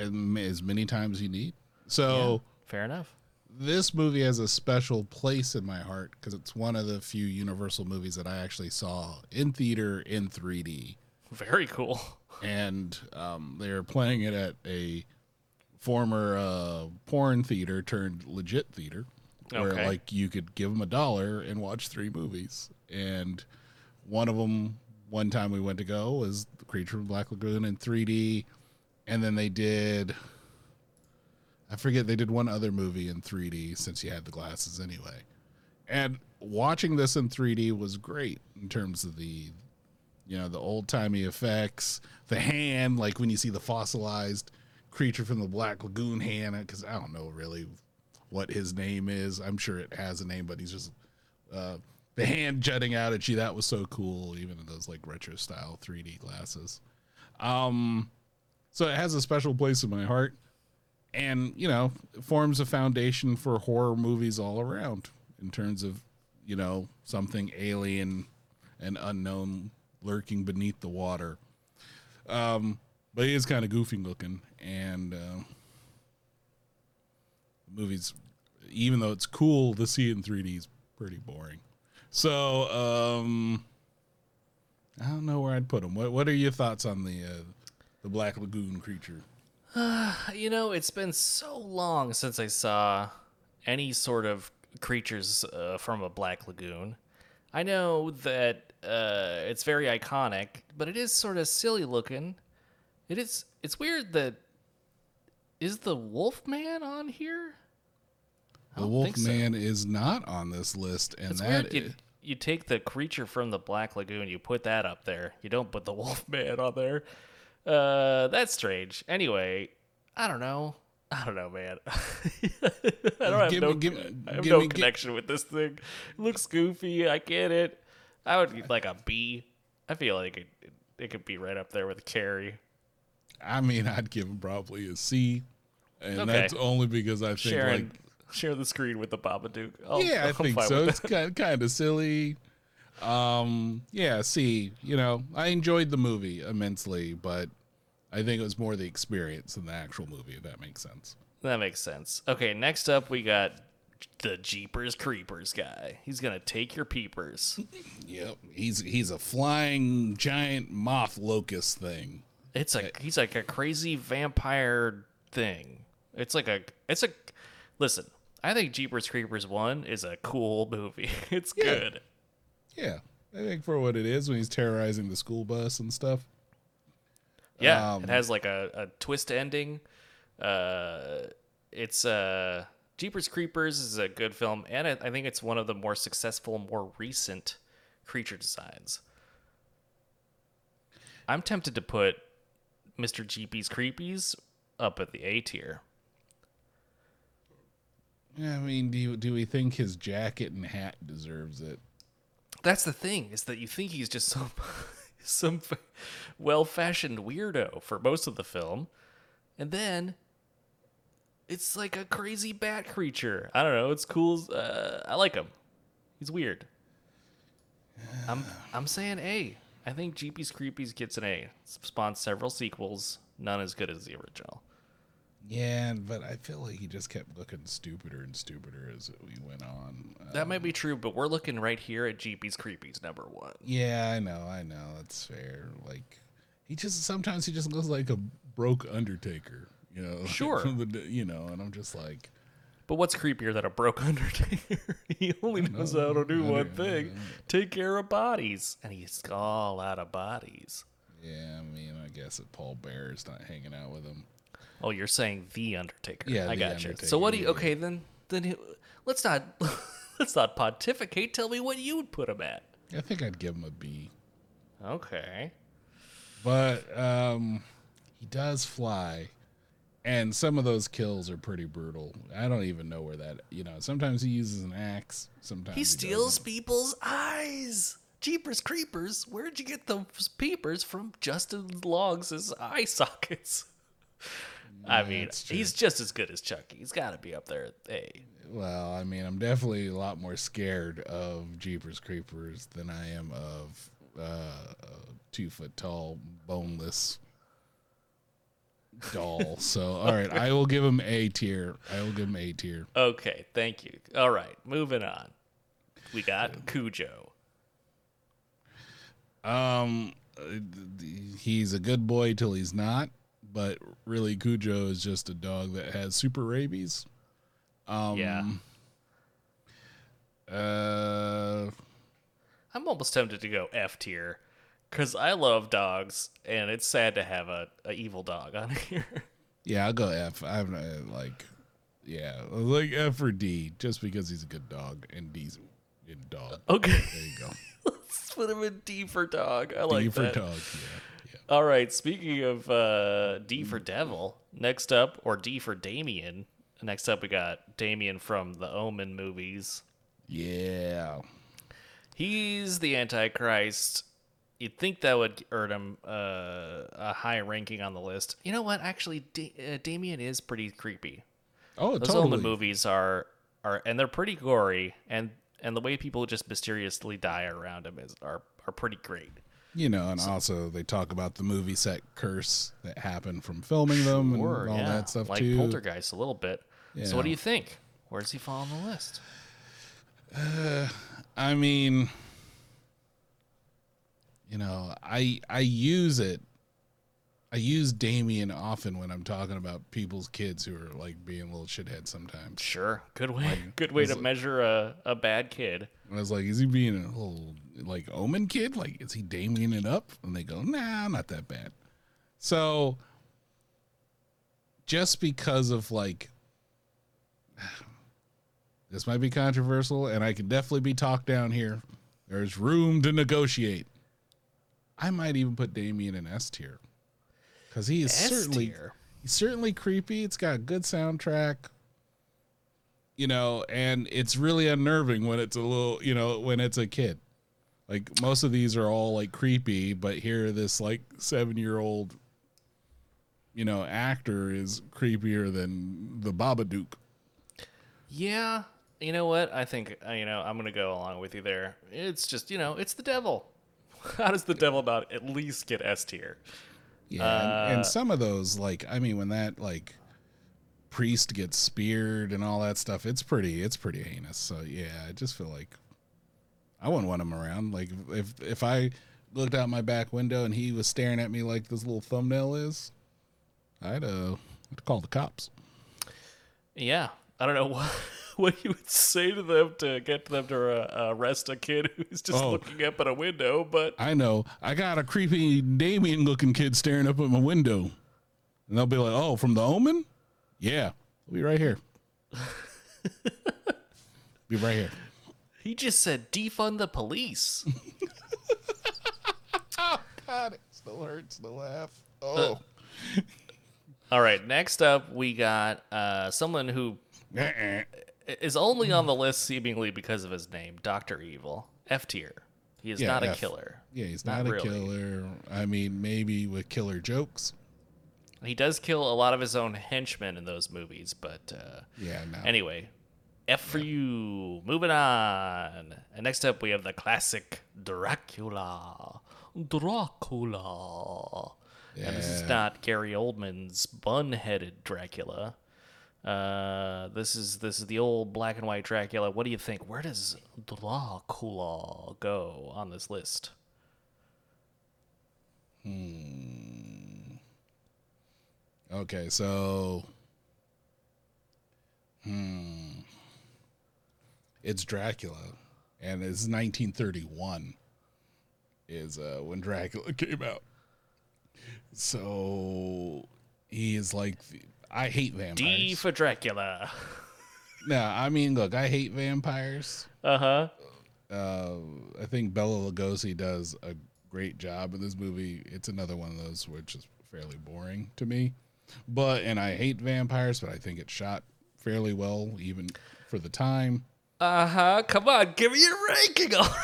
Um, As many times you need. So.
Fair enough.
This movie has a special place in my heart because it's one of the few Universal movies that I actually saw in theater in 3D.
Very cool.
And um, they were playing it at a former uh, porn theater turned legit theater where
Okay.
like you could give them a dollar and watch three movies. And one of them, one time we went to go, was The Creature from Black Lagoon in 3D. And then they did I forget they did one other movie in 3D since you had the glasses anyway. And watching this in 3D was great in terms of the you know, the old-timey effects, the hand like when you see the fossilized creature from the Black Lagoon hand cuz I don't know really what his name is. I'm sure it has a name but he's just uh the hand jutting out at you that was so cool even in those like retro style 3D glasses. Um so it has a special place in my heart and you know forms a foundation for horror movies all around in terms of you know something alien and unknown lurking beneath the water. Um but he is kind of goofy looking and uh, the movie's even though it's cool to see it in 3d is pretty boring. So um i don't know where i'd put him what, what are your thoughts on the uh, the black lagoon creature
You know, it's been so long since I saw any sort of creatures uh, from a black lagoon. I know that uh, it's very iconic, but it is sort of silly looking. It is. It's weird that is the Wolfman on here? I
The
don't so.
Wolfman is not on this list, and
It's
that
You, you take the creature from the Black Lagoon, you put that up there. You don't put the Wolfman on there. Uh, that's strange. Anyway, I don't know. I don't know, man. I don't have
Give
no,
me- give-
I have no
me-
connection with this thing. It looks goofy. I get it. I would give like a B. I feel like it, it, it could be right up there with Carrie.
I mean, I'd give him probably a C, and
Okay.
that's only because I think
Sharon,
like
share the screen with the Babadook. I'll-
yeah, I think so. It's kind kind of silly. Um, yeah, see, you know, I enjoyed the movie immensely, but I think it was more the experience than the actual movie. If that makes sense.
That makes sense. Okay, next up we got the Jeepers Creepers guy. He's gonna take your peepers.
Yep, he's he's a flying giant moth locust thing.
It's a he's like a crazy vampire thing. It's like a it's a listen. I think Jeepers Creepers one is a cool movie. It's good.
Yeah, I think for what it is, when he's terrorizing the school bus and stuff.
Yeah,
Um,
it has like a, a twist ending. Uh, it's uh, Jeepers Creepers is a good film, and I, I think it's one of the more successful, more recent creature designs. I'm tempted to put Mr. Jeepy's Creepies up at the A tier.
Yeah, I mean, do you, do we think his jacket and hat deserves it?
That's the thing is that you think he's just some some well-fashioned weirdo for most of the film, and then it's like a crazy bat creature. I don't know. It's cool. Uh, I like him. He's weird. I'm I'm saying A. I think Jeepy's Creepies gets an A. Spawned several sequels, none as good as the original.
Yeah, but I feel like he just kept looking stupider and stupider as we went on.
That might be um, true, but we're looking right here at Jeepy's Creepies number one.
yeah, I know, I know, that's fair. Like he just sometimes he just looks like a broke Undertaker, you know.
Sure.
you know, and I'm just like,
But what's creepier than a broke Undertaker? he only knows how to do one thing: take care of bodies, and he's all out of bodies.
yeah, I mean, I guess that Paul Bearer's not hanging out with him.
Oh, you're saying the Undertaker?
Yeah,
I
The
got you. So what do you?
yeah.
Okay, then then he- let's not let's not pontificate. Tell me what you would put him at.
I think I'd give him a B.
Okay.
But um, he does fly, and some of those kills are pretty brutal. I don't even know where that. You know, sometimes he uses an axe. Sometimes
He
doesn't.
steals people's eyes. Jeepers creepers! Where'd you get those peepers from? Justin Long's eye sockets. I mean, he's just as good as Chucky. He's got to be up there Hey.
Well, I mean, I'm definitely a lot more scared of Jeepers Creepers than I am of uh, a two foot tall, boneless doll. so, all right, I will give him A tier. I will give him A tier.
Okay, thank you. All right, moving on. We got Cujo.
Um, uh, he's a good boy till he's not, but really, Cujo is just a dog that has super rabies. Um,
yeah.
Uh,
I'm almost tempted to go F tier because I love dogs, and it's sad to have a, a evil dog on here.
yeah, I'll go F. I'm like, yeah, like F or D, just because he's a good dog and D's a good dog.
Okay,
There you go.
let's put him in D for dog. I like
D for
that.
dog. Yeah.
All right, speaking of uh, D for devil, next up, or D for Damien. Next up, we got Damien from the Omen movies.
Yeah.
He's the Antichrist. You'd think that would earn him uh, a high ranking on the list. You know what? Actually, da- uh, Damien is pretty creepy.
Oh,
Those
totally.
Omen movies are are and they're pretty gory, and and the way people just mysteriously die around him is are are pretty great.
You know, and also they talk about the movie set curse that happened from filming them and all
yeah,
that stuff
like
too.
Poltergeist a little bit. So what do you think? Where does he fall on the list?
Uh, I mean, you know, I I use it. I use Damien often when I'm talking about people's kids who are like being a little shitheads sometimes.
Sure, good way, good way to measure a, a bad kid.
And I was like, is he being a little like omen kid? Like, is he Damien it up? And they go, nah, not that bad. So just because of like this might be controversial and I can definitely be talked down here. There's room to negotiate. I might even put Damien in S tier because he is
S
certainly he's certainly creepy. It's got a good soundtrack, you know, and it's really unnerving when it's a little, you know, when it's a kid. Like most of these are all like creepy, but here this like seven year old, you know, actor is creepier than the Babadook.
Yeah, you know what? I think uh, you know I'm gonna go along with you there. It's just you know it's the devil. How does the devil not at least get S tier?
Yeah,
Uh,
and, and some of those, like, I mean, when that like priest gets speared and all that stuff, it's pretty, it's pretty heinous. So yeah, I just feel like I wouldn't want him around. Like, if if I looked out my back window and he was staring at me like this little thumbnail is, I'd uh, I'd call the cops.
Yeah, I don't know what what you would say to them to get them to uh, arrest a kid who's just
Oh.
looking up at a window. But
I know I got a creepy Damien looking kid staring up at my window, and they'll be like, "Oh, from the Omen? Yeah, we'll be right here. be right here."
he just said defund the police.
Oh God, it still hurts to laugh. Oh.
All right, next up we got uh, someone who
Uh-uh.
is only on the list seemingly because of his name, Doctor Evil, F tier. He is
Yeah,
not a
F.
killer.
Yeah, he's
Not
not, a
really.
killer. I mean, maybe with killer jokes.
He does kill a lot of his own henchmen in those movies, but uh,
Yeah, no.
anyway, F for you. Moving on. And next up, we have the classic Dracula. Dracula. And this is not Gary Oldman's bun-headed Dracula. Uh, this is this is the old black and white Dracula. What do you think? Where does Dracula go on this list? Hmm.
Okay, so hmm. It's Dracula and it's 1931 is uh when Dracula came out. So he is like the, I hate vampires.
D for Dracula.
no, I mean look, I hate vampires.
Uh huh.
uh, I think Bela Lugosi does a great job in this movie. It's another one of those which is fairly boring to me. But and I hate vampires, but I think it's shot fairly well even for the time.
Uh huh. Come on, give me your ranking already.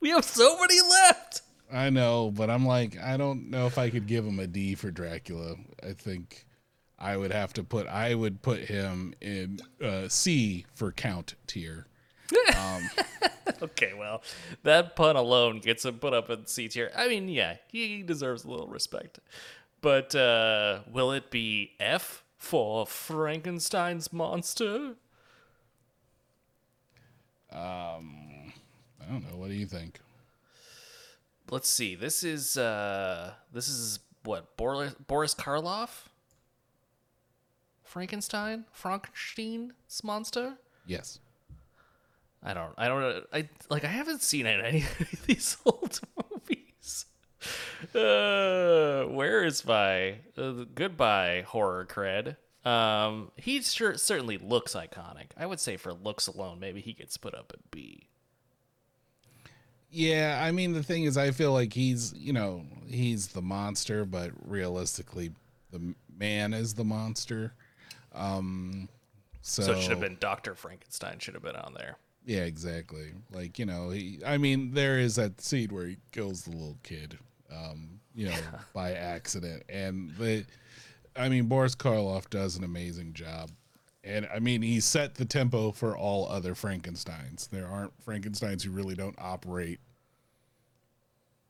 we have so many left.
I know, but I'm like I don't know if I could give him a D for Dracula. I think I would have to put I would put him in uh, C for Count tier.
Um, Okay, well, that pun alone gets him put up in C tier. I mean, yeah, he deserves a little respect. But uh, will it be F for Frankenstein's monster?
Um, I don't know. What do you think?
Let's see. This is uh, this is what Boris, Boris Karloff. Frankenstein, Frankenstein's monster.
Yes.
I don't. I don't. I like. I haven't seen any of these old movies. Uh, where is my uh, goodbye horror cred? Um, he sure certainly looks iconic. I would say for looks alone, maybe he gets put up at B.
Yeah, I mean the thing is, I feel like he's you know he's the monster, but realistically, the man is the monster. Um, so,
So it should have been Doctor Frankenstein. Should have been on there.
Yeah, exactly. Like you know, he. I mean, there is that scene where he kills the little kid, um, you know, by accident, and the. I mean, Boris Karloff does an amazing job. And I mean, he set the tempo for all other Frankensteins. There aren't Frankensteins who really don't operate,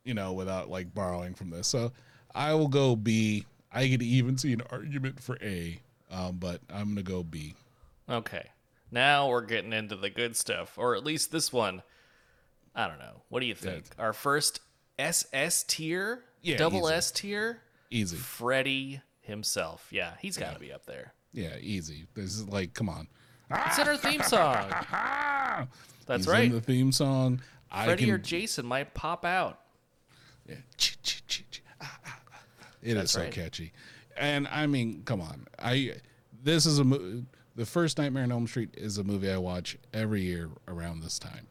you know, without like borrowing from this. So I will go B. I could even see an argument for A, um, but I'm going to go B.
Okay. Now we're getting into the good stuff, or at least this one. I don't know. What do you think? Our first SS tier,
Yeah,
double
easy.
S tier,
Easy.
Freddy himself. Yeah, he's got to be up there.
Yeah, easy. This is like, come on.
It's in our theme song. That's
He's
right.
The theme song.
Freddy
can,
or Jason might pop out.
yeah. Ah, ah, ah. It is so
right.
catchy, and I mean, come on. I this is a mo- the first Nightmare on Elm Street is a movie I watch every year around this time.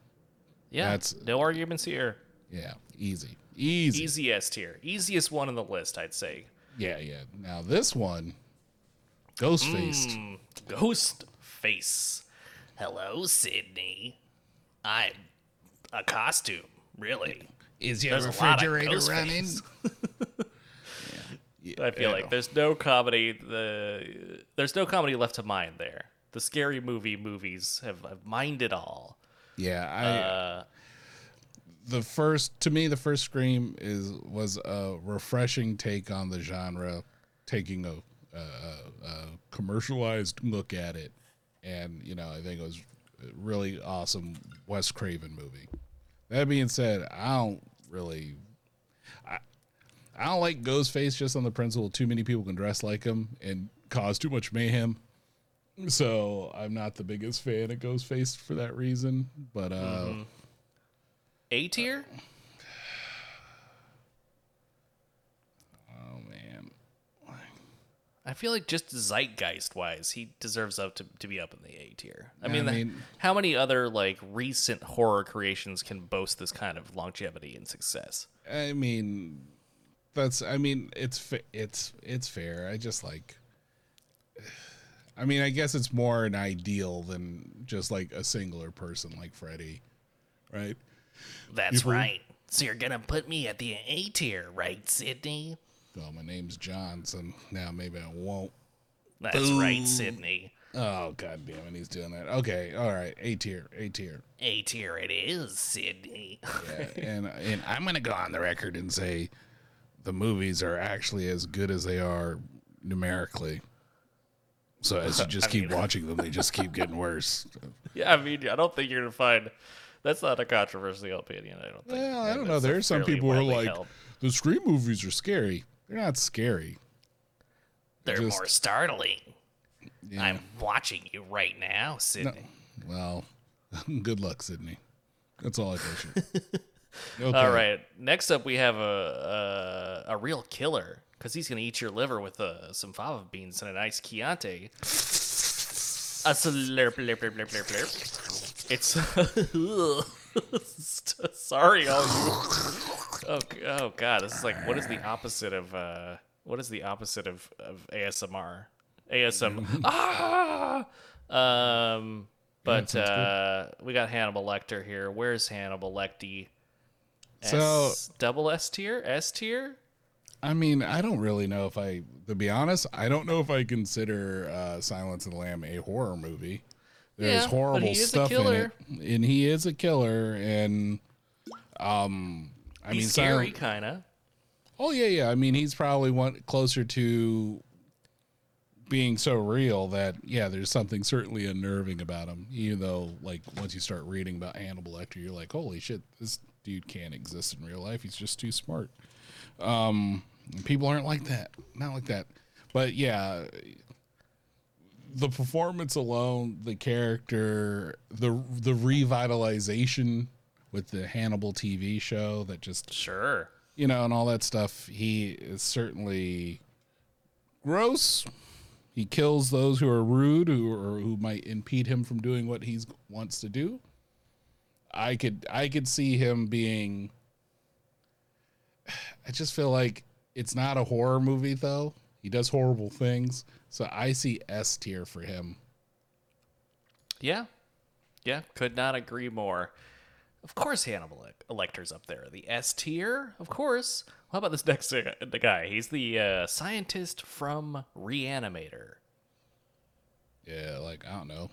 Yeah,
That's
no arguments here.
yeah, easy, easy.
Easy S tier, easiest one on the list, I'd say.
Yeah, yeah. Now this one, ghost faced.
Mm. Ghost face. Hello, Sidney. I'm a costume, really.
Is
There's refrigerator lot face. I feel like there's no comedy. The there's no comedy left to mind there. The scary movie movies have, have mined it all.
Yeah, I.
Uh,
the first to me, the first Scream is was a refreshing take on the genre, taking a, a, a, commercialized look at it, and you know I think it was a really awesome Wes Craven movie. That being said, I don't really. I, I don't like Ghostface just on the principle too many people can dress like him and cause too much mayhem. So I'm not the biggest fan of Ghostface for that reason. But uh
A tier?
oh man.
I feel like just zeitgeist wise, he deserves up to, to be up in the A tier. I
I
mean, the-
mean-
how many other like recent horror creations can boast this kind of longevity and success?
I mean, that's. I mean, it's it's it's fair. I just like. I mean, I guess it's more an ideal than just like a singular person like Freddy, right?
That's
People-
right. So you're gonna put me at the A tier, right, Sidney?
Well, my name's John, so now maybe I won't.
That's right, Sidney.
Oh god damn it, he's doing that. Okay, all right, A tier, A tier.
A tier it is, Sidney.
Yeah, and and I'm gonna go on the record and say the movies are actually as good as they are numerically. So as you just
I
keep
mean-
watching them, they just keep getting worse.
yeah, I mean, I don't think you're gonna find that's not a controversial opinion. I don't think.
Well, I don't know. There are some people who are like,
held.
the Scream movies are scary. They're not scary.
they're
just-
more startling.
Yeah.
I'm watching you right now, Sidney.
Well, good luck, Sidney. That's all I wish you. Okay.
All right. Next up, we have a a, a real killer because he's gonna eat your liver with uh, some fava beans and a nice Chianti. A slurp, slurp, slurp, slurp, slurp, slurp. It's sorry, all you. Oh, oh God, this is like what is the opposite of uh, what is the opposite of, of ASMR? ASM. ah. Um. But uh, we got Hannibal Lecter here. Where's Hannibal Lecter?
So-
S, double S tier, S tier.
I mean, I don't really know if I, to be honest, I don't know if I consider uh, Silence of the Lamb a horror movie. There's
Yeah,
horrible
he is a
stuff in it, and he is a killer. And um, I
He's
mean,
scary, kind of.
Oh yeah, yeah. I mean, he's probably one closer to being so real that yeah, there's something certainly unnerving about him. Even though, like, once you start reading about Hannibal Lecter, you're like, holy shit, this dude can't exist in real life. He's just too smart. Um, people aren't like that, not like that. But yeah, the performance alone, the character, the the revitalization with the Hannibal TV show that just
Sure.
you know, and all that stuff. He is certainly gross. He kills those who are rude, who or who might impede him from doing what he wants to do. I could I could see him being. I just feel like it's not a horror movie though. He does horrible things, so I see S tier for him.
Yeah. Yeah. Could not agree more. Of course, Hannibal Lec- Lecter's up there. The S tier, of course. How about this next guy- the guy? He's the uh, scientist from Reanimator.
Yeah, like I don't know.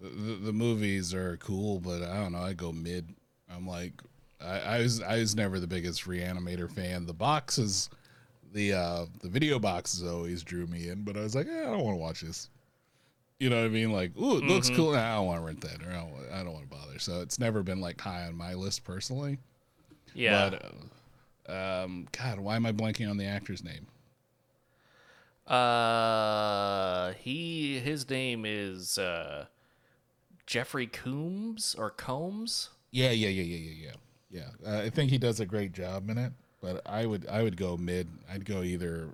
The, the, the movies are cool, but I don't know. I go mid. I'm like, I, I was I was never the biggest Reanimator fan. The boxes, the uh the video boxes always drew me in, but I was like, eh, I don't want to watch this. You know what I mean? Like, ooh, it looks cool. Nah, I don't want to rent that, or I don't, I don't want to bother. So it's never been like high on my list personally.
Yeah.
But uh, um, God, why am I blanking on the actor's name?
Uh, he his name is uh, Jeffrey Coombs or Combs.
Yeah, yeah, yeah, yeah, yeah, yeah. Yeah, uh, I think he does a great job in it. But I would, I would go mid. I'd go either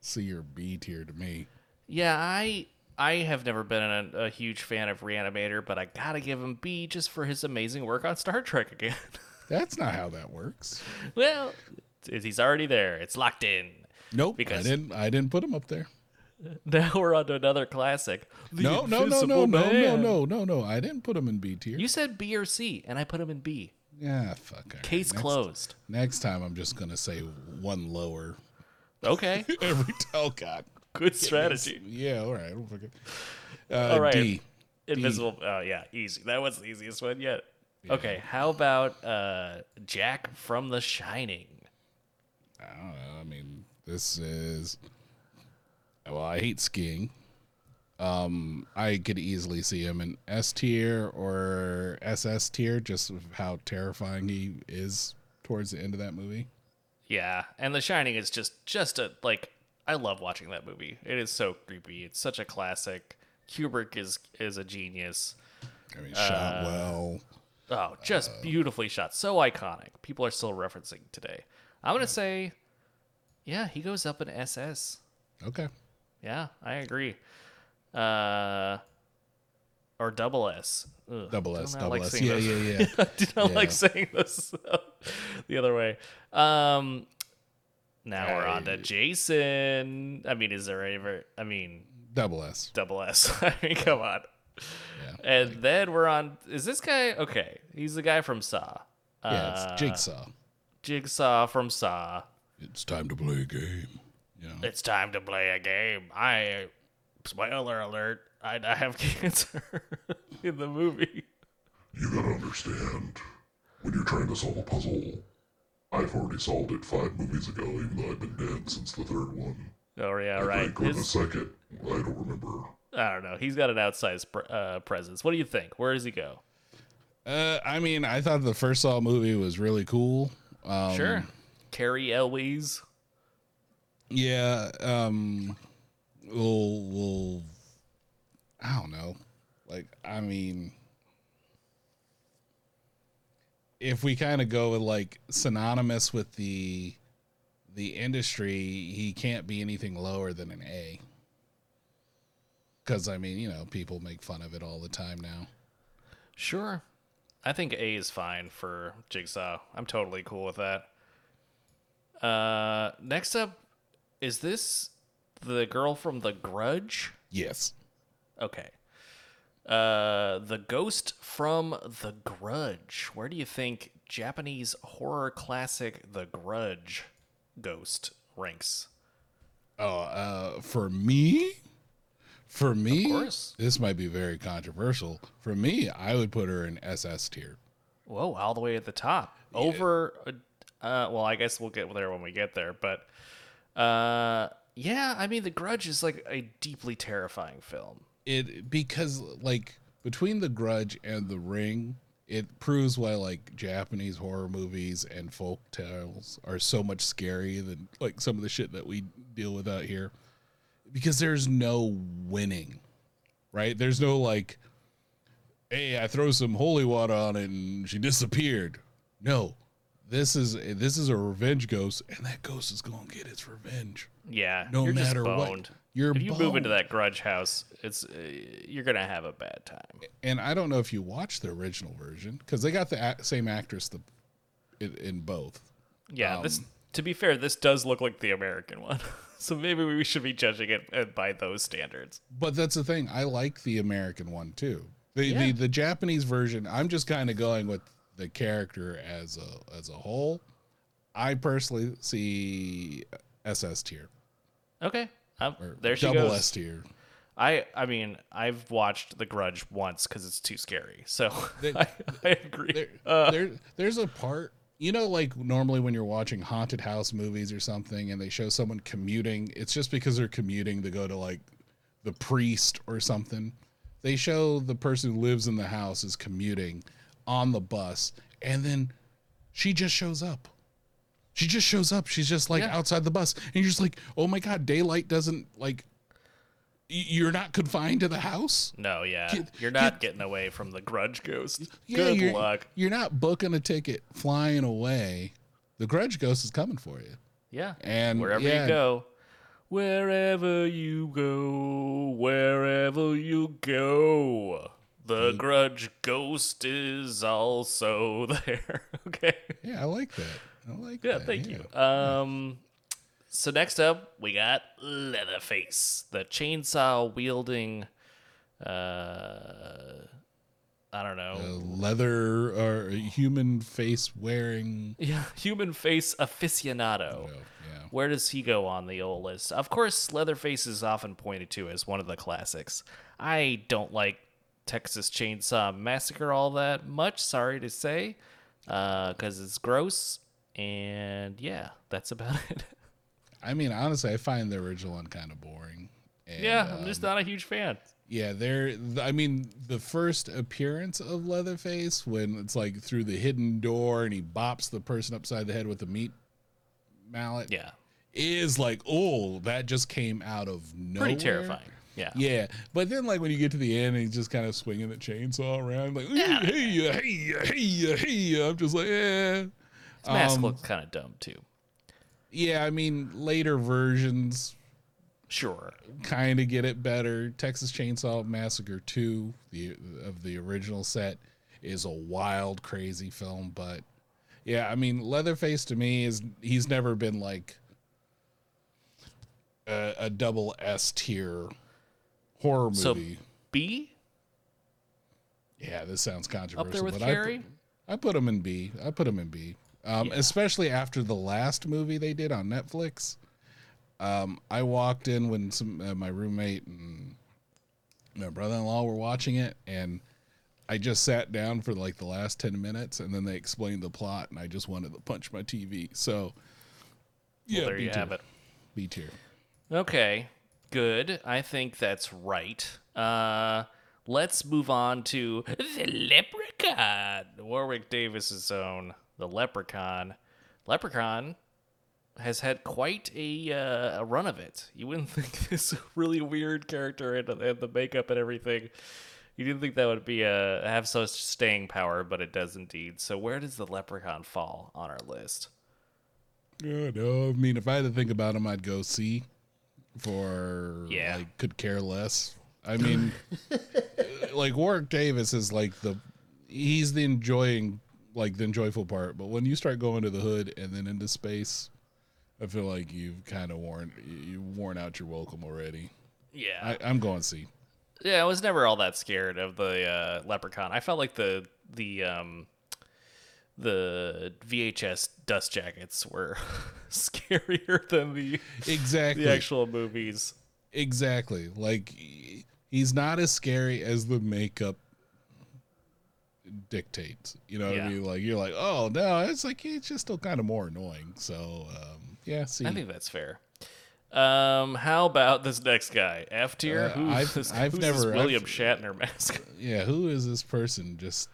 C or B tier to me.
Yeah, I I have never been a, a huge fan of Reanimator, but I gotta give him B just for his amazing work on Star Trek again.
That's not how that works.
well, he's already there. It's locked in.
Nope.
Because-
I didn't. I didn't put him up there.
Now we're on to another classic.
No, no, no, no, no, no, no, no, no. I didn't put him in B tier.
You said B or C, and I put him in B.
yeah, fuck. all right.
Case
Next-
closed.
Next time, I'm just gonna say one lower
Okay,
every. T- oh God.
good strategy.
Yeah. All right. Uh,
All right.
D.
Invisible. Oh yeah, easy. That was the easiest one yet. Okay, how about uh, Jack from The Shining?
I don't know. I mean, this is. Well, I hate skiing. Um, I could easily see him in S tier or SS tier, just how terrifying he is towards the end of that movie.
Yeah, and The Shining is just just a like I love watching that movie. It is so creepy. It's such a classic. Kubrick is is a genius.
I mean, shot
Uh,
well.
Oh, just beautifully shot. So iconic. People are still referencing today. I'm gonna say, yeah, he goes up in SS.
Okay.
Yeah, I agree. Uh, or double S. Ugh,
Double S, double
like
S. Yeah, yeah, yeah.
I do not like saying this the other way. Um, now we're on to Jason. I mean, is there ever? I mean,
Double S.
double S. I mean, come on.
Yeah.
And then we're on. Is this guy okay? He's the guy from Saw.
Yeah,
Uh,
it's Jigsaw.
Jigsaw from Saw.
It's time to play a game. You know?
It's time to play a game. I spoiler alert. I, I have cancer in the movie.
You gotta understand, when you're trying to solve a puzzle, I've already solved it five movies ago, even though I've been dead since the third one.
Oh yeah,
I
right.
think or the second, I don't remember.
I don't know. He's got an outsized pr- uh, presence. What do you think? Where does he go?
Uh, I mean, I thought the first Saw movie was really cool. Um,
Sure. Cary Elwes.
Yeah. Um. We'll. We'll. I don't know. Like, I mean, if we kind of go with like synonymous with the the industry, he can't be anything lower than an A. Because I mean, you know, people make fun of it all the time now.
Sure. I think A is fine for Jigsaw. I'm totally cool with that. Uh, next up, is this the girl from The Grudge?
Yes.
Okay. Uh, the ghost from The Grudge. Where do you think Japanese horror classic The Grudge ghost ranks?
Oh, uh, for me, for me,
course.
this might be very controversial. For me, I would put her in SS tier.
Whoa, all the way at the top. Over, uh, uh, well, I guess we'll get there when we get there, but uh, yeah, I mean, The Grudge is like a deeply terrifying film.
It because like between The Grudge and The Ring, it proves why like Japanese horror movies and folk tales are so much scarier than like some of the shit that we deal with out here. Because there's no winning, right? There's no like, hey, I throw some holy water on it and she disappeared. No, this is this is a revenge ghost, and that ghost is gonna get its revenge.
Yeah,
No
you're
matter
just
what,
boned.
you're
if you move into that Grudge house, it's uh, you're gonna have a bad time.
and I don't know if you watched the original version because they got the a- same actress the, in, in both.
Yeah, this.
Um,
To be fair, this does look like the American one, so maybe we should be judging it uh, by those standards.
But that's the thing. I like the American one too. The
Yeah.
the, the Japanese version. I'm just kind of going with the character as a as a whole. I personally see SS tier
Okay, um, there she
double
goes.
S tier.
I I mean I've watched The Grudge once because it's too scary. So I, I agree.
There,
Uh,
there there's a part. You know, like normally when you're watching haunted house movies or something, and they show someone commuting, it's just because they're commuting to go to like the priest or something. They show the person who lives in the house is commuting on the bus, and then she just shows up. She just shows up. She's just like
Yeah.
outside the bus, and you're just like, "Oh my god, daylight doesn't like." You're not confined to the house.
no, yeah,
Get-
you're not getting away from the Grudge ghost.
Yeah,
Good
you're,
luck.
You're not booking a ticket, flying away. The Grudge Ghost is coming for you.
Yeah,
And,
wherever
yeah.
you go, Wherever you go, wherever you go, the grudge ghost is also there. okay.
Yeah, I like that. I like
Yeah,
that.
thank
yeah.
you. Um, so next up, we got Leatherface, the chainsaw wielding. Uh, I don't know.
Leather or human face wearing.
yeah, human face aficionado.
Oh, yeah.
Where does he go on the old list? Of course, Leatherface is often pointed to as one of the classics. I don't like Texas Chainsaw Massacre all that much, sorry to say, because it's gross. And yeah, that's about it.
I mean, honestly, I find the original one kind of boring. And,
yeah, I'm
um,
just not a huge fan.
Yeah, there. I mean, the first appearance of Leatherface when it's like through the hidden door and he bops the person upside the head with a meat mallet.
Yeah,
is like, oh, that just came out of nowhere.
pretty terrifying. Yeah.
Yeah, but then like when you get to the end and he's just kind of swinging the chainsaw around, like hey, hey, hey, hey, hey, I'm just like, eh.
His mask
Um,
looks kind of dumb too.
Yeah, I mean, later versions
Sure.
kind of get it better. Texas Chainsaw Massacre 2, the of the original set, is a wild, crazy film. But yeah, I mean, Leatherface to me is he's never been like a, a double S tier horror
So
movie.
B
yeah, this sounds controversial.
up there with
but I put-
Carrie.
I put him in B. I put them in B. Um, Especially after the last movie they did on Netflix. Um, I walked in when some uh, my roommate and my brother-in-law were watching it, and I just sat down for like the last ten minutes, and then they explained the plot, and I just wanted to punch my TV. So, yeah,
well, there
B
you have it.
B tier.
Okay, good. I think that's right. Uh, let's move on to the Leprechaun, Warwick Davis's own the Leprechaun. Leprechaun has had quite a, uh, a run of it. You wouldn't think this really weird character and, and the makeup and everything. You didn't think that would be a have such staying power, but it does indeed. So where does the Leprechaun fall on our list?
Yeah, no, I mean, if I had to think about him, I'd go C for
Yeah.
like could care less. I mean, like Warwick Davis is like the he's the enjoying like the enjoyable part, but when you start going to the hood and then into space, I feel like you've kind of worn you've worn out your welcome already.
Yeah,
I, I'm going C.
Yeah, I was never all that scared of the uh, leprechaun. I felt like the the um, the VHS dust jackets were scarier than the
Exactly.
the actual movies.
Exactly. Like he's not as scary as the makeup dictates. You know what
Yeah.
I mean? Like you're like, oh no, it's like it's just still kind of more annoying. So um, yeah, see,
I think that's fair. Um, how about this next guy, F tier?
Uh,
Who's
I've-
this,
I've
who's
never-
William
I've-
Shatner mask.
yeah, who is this person just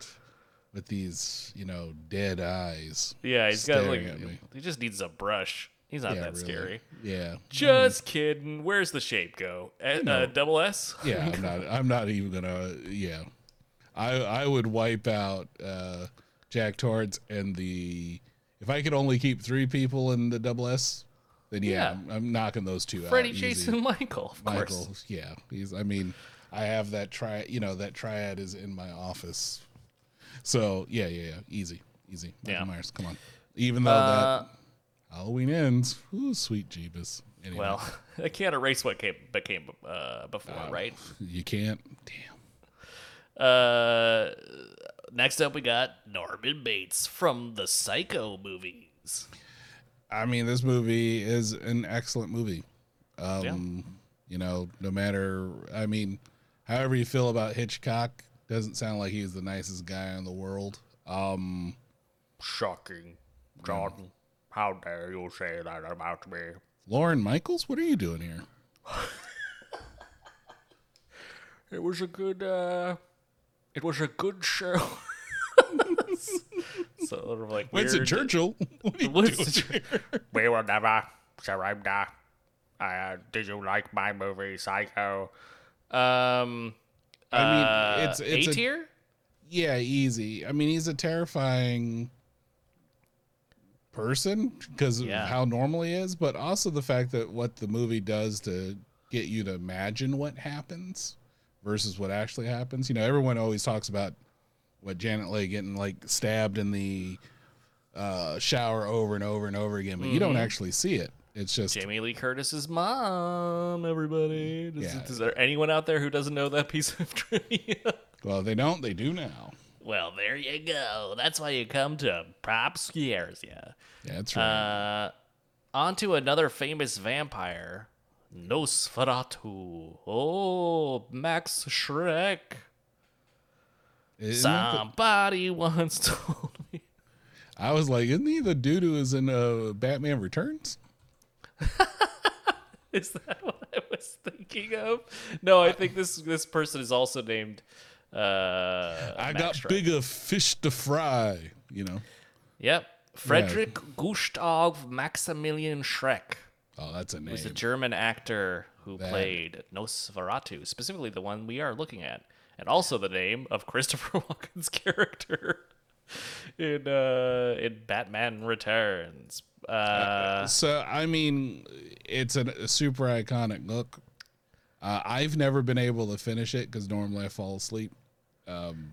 with these you know dead eyes?
yeah, he's got like he just needs a brush. He's not
yeah,
that
really.
scary.
Yeah,
Just kidding. Where's the shape go? Uh, uh, double S.
yeah. I'm not. I'm not even gonna. Yeah, I I would wipe out uh, Jack Torrance and the. If I could only keep three people in the double S, then yeah,
Yeah.
I'm, I'm knocking those two
Freddie,
out. easy.
Jason, Michael. Of course.
Michael, yeah, he's. I mean, I have that tri. You know, that triad is in my office. So yeah, yeah, yeah, easy, easy. Michael
Yeah.
Myers, come on. Even though
Uh,
that Halloween ends, ooh, sweet Jeebus. Anyway,
Well, I can't erase what came became uh, before, right?
you can't. Damn.
Uh, next up, we got Norman Bates from the Psycho movies.
I mean, this movie is an excellent movie. Um,
Yeah.
You know, no matter, I mean, however you feel about Hitchcock, doesn't sound like he's the nicest guy in the world. Um,
Shocking, Jordan. How dare you say that about me?
Lorne Michaels, what are you doing here?
It was a good. uh It was a good show. sort of like
Winston
weird-
Churchill. What are you doing?
we will never surrender. Uh, did you like my movie Psycho? Um,
I mean,
uh,
it's- it's
A tier.
Yeah, easy. I mean, he's a terrifying person because
Yeah.
of how normal he is, but also the fact that what the movie does to get you to imagine what happens versus what actually happens. You know, everyone always talks about what Janet Leigh getting like stabbed in the uh, shower over and over and over again, but you don't actually see it. It's just
Jamie Lee Curtis's mom, everybody. Does,
Yeah.
is there anyone out there who doesn't know that piece of trivia?
well, they don't, they do now.
well, there you go. That's why you come to Pop Scares
Yeah, that's right.
Uh, on to another famous vampire, Nosferatu. Oh, Max Schreck.
Isn't that the-
Somebody once told me.
I was like, isn't he the dude who is in uh, Batman Returns?
Is that what I was thinking of? No, I think this this person is also named. Uh,
I got bigger fish to fry. You know.
Yep, Frederick Gustav Maximilian Schreck
Oh, that's a name.
was a German actor who
That-
played Nosferatu, specifically the one we are looking at, and also the name of Christopher Walken's character in uh, in Batman Returns. Uh,
So I mean, it's an, a super iconic look. Uh, I've never been able to finish it because normally I fall asleep. Um,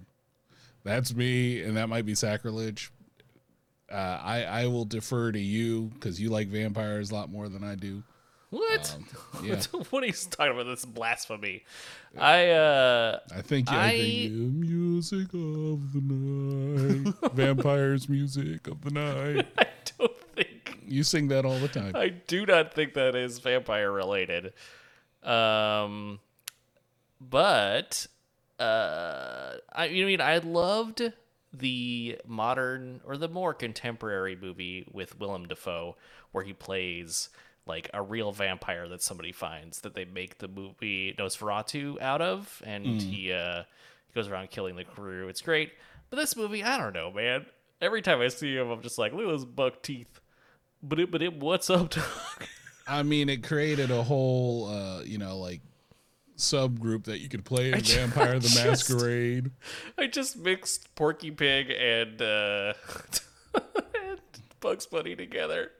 that's me, and that might be sacrilege. Uh, I I will defer to you because you like vampires a lot more than I do.
What?
Um, yeah,
what are you talking about? This blasphemy. I uh
I think I,
I-
think you- music of the night, vampires music of the night.
I don't think
You sing that all the time.
I do not think that is vampire related. Um, but uh, I you know, I mean I loved the modern or the more contemporary movie with Willem Dafoe where he plays like a real vampire that somebody finds that they make the movie Nosferatu out of, and he uh, goes around killing the crew. It's great, but this movie, I don't know, man. Every time I see him, I'm just like, look at those buck teeth. But it, but it, what's up, dog?
I mean, it created a whole, uh, you know, like subgroup that you could play in Vampire
I
the Masquerade.
I just mixed Porky Pig and uh, and Bugs Bunny together.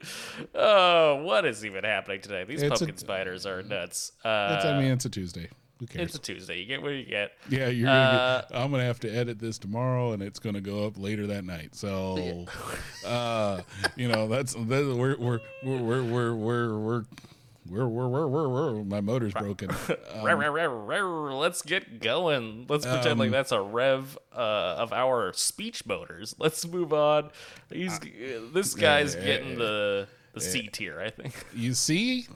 Oh, what is even happening today? These
It's a-
pumpkin spiders are nuts. Uh,
I mean, it's a Tuesday. Who cares?
it's a Tuesday. You get what you get.
yeah, you're gonna
uh,
get, I'm gonna have to edit this tomorrow, and it's gonna go up later that night. So, uh, you know, that's that, we're we're we're we're we're we're we're we're we're we're we're we're my motor's broken.
Rar, Let's get going. Let's pretend
Um,
like that's a rev uh, of our speech motors. Let's move on. He's this guy's
yeah,
getting
yeah,
the the C tier, I think.
You see,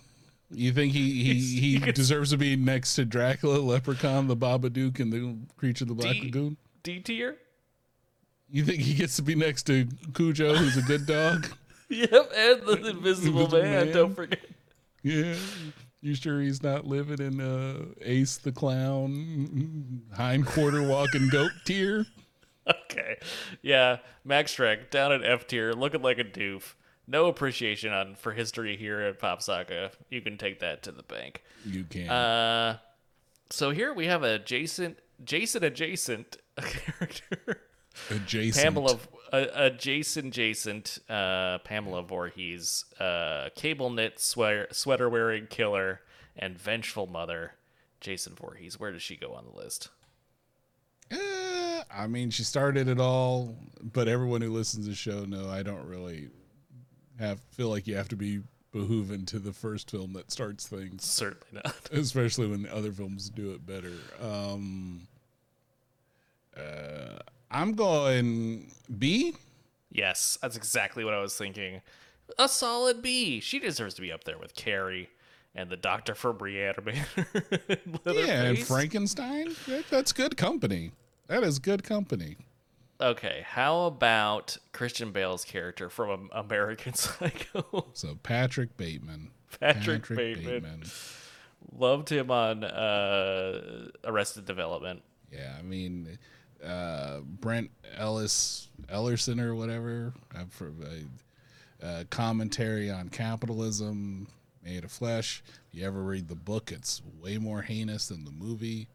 you think he he, he deserves to be next to Dracula, Leprechaun, the Babadook, and the Creature of the Black
D-
Lagoon?
D tier.
You think he gets to be next to Cujo, who's a good dog?
Yep, and the Invisible,
Invisible
Man.
Man.
Don't forget.
Yeah. You sure he's not living in uh, Ace the Clown, hind quarter walking goat tier?
Okay. Yeah, Max Schreck down at F tier, looking like a doof. No appreciation on for history here at Pop Scares. You can take that to the bank.
You can.
Uh, so here we have a Jason, Jason adjacent character,
Adjacent.
Pamela, a, a Jason adjacent, uh, Pamela Voorhees, uh, cable knit sweater sweater wearing killer, and vengeful mother, Jason Voorhees. Where does she go on the list?
Eh, I mean, she started it all, but everyone who listens to the show know I don't really have feel like you have to be behooven to the first film that starts things.
Certainly not.
especially when other films do it better. Um, uh, I'm going B.
Yes, that's exactly what I was thinking. A solid B. She deserves to be up there with Carrie and the Doctor from Reanimator.
Yeah, and Frankenstein. That- that's good company. That is good company.
Okay, how about Christian Bale's character from American Psycho?
So Patrick Bateman.
Patrick Bateman. Loved him on uh, Arrested Development.
Yeah, I mean, uh, Brent Ellis Ellerson or whatever. uh, For a, uh commentary on capitalism made of flesh. If you ever read the book, it's way more heinous than the movie.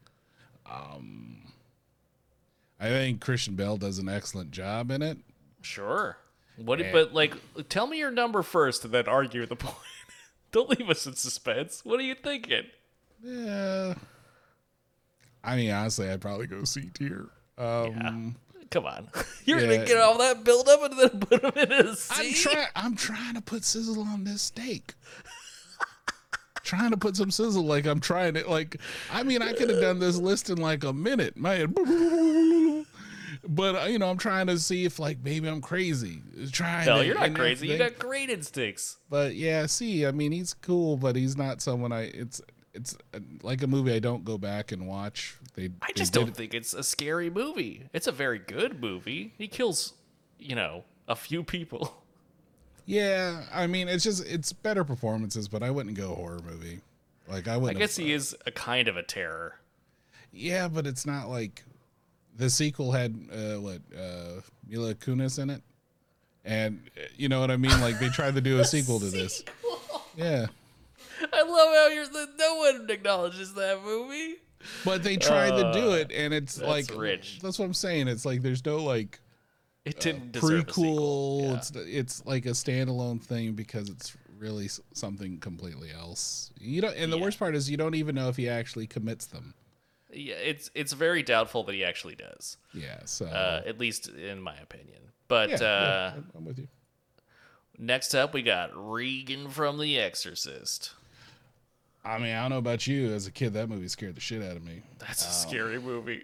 Um, I think Christian Bale does an excellent job in it.
Sure. What?
Yeah.
But like, tell me your number first, and then argue the point. Don't leave us in suspense. What are you thinking?
Yeah. I mean, honestly, I'd probably go C tier. Um,
Come on, you're
Yeah.
gonna get all that build up and then put him in a C.
I'm trying. I'm trying to put sizzle on this steak. trying to put some sizzle. Like I'm trying to. Like I mean, I could have done this list in like a minute. My head. But uh, you know, I'm trying to see if like maybe I'm crazy. Trying.
No,
to-
you're not crazy. You got great instincts.
But yeah, see, I mean, he's cool, but he's not someone I. It's it's uh, like a movie I don't go back and watch. They.
I just
did
don't think it's a scary movie. It's a very good movie. He kills, you know, a few people.
Yeah, I mean, it's just it's better performances, but I wouldn't go horror movie. Like I wouldn't.
I guess he is a kind of a terror.
Yeah, but it's not like the sequel had uh, what uh, Mila Kunis in it, and uh, you know what I mean. Like they tried to do a sequel to this. Yeah,
I love how you're the, no one acknowledges that movie.
but they tried to do it, and it's
Uh, that's
like
rich.
That's what I'm saying. It's like there's no like
It didn't deserve a
prequel.
Yeah.
It's it's like a standalone thing because it's really something completely else. You don't, and the
Yeah.
worst part is you don't even know if he actually commits them.
Yeah, it's it's very doubtful that he actually does.
Yeah, so
Uh, at least in my opinion. But
yeah,
uh,
yeah, I'm- I'm with you.
next up, we got Regan from The Exorcist.
I mean, I don't know about you. As a kid, that movie scared the shit out of me.
That's a um, scary movie.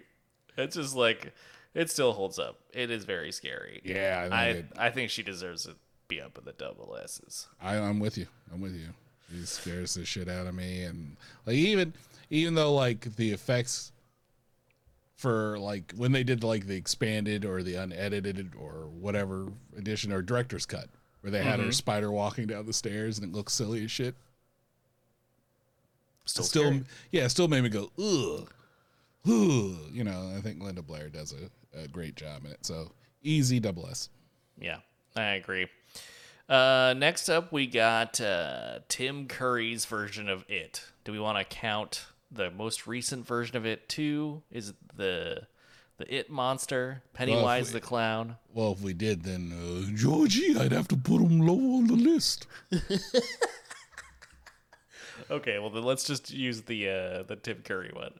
It's just like it still holds up. It is very scary.
Yeah, I
I
think it-
I think she deserves to be up in the double S's.
I, I'm with you. I'm with you. He scares the shit out of me, and like even even though like the effects for like when they did like the expanded or the unedited or whatever edition or director's cut where they had her mm-hmm. spider walking down the stairs and it looks silly as shit.
Still,
still, yeah, still made me go ugh, ugh. You know, I think Linda Blair does a, a great job in it. So easy double S.
Yeah, I agree. Uh, next up, we got uh, Tim Curry's version of It. Do we want to count the most recent version of It too? Is it the the It monster, Pennywise
we-
the clown?
Well, if we did, then uh, Georgie, I'd have to put him low on the list.
Okay, well then let's just use the uh, the Tim Curry one.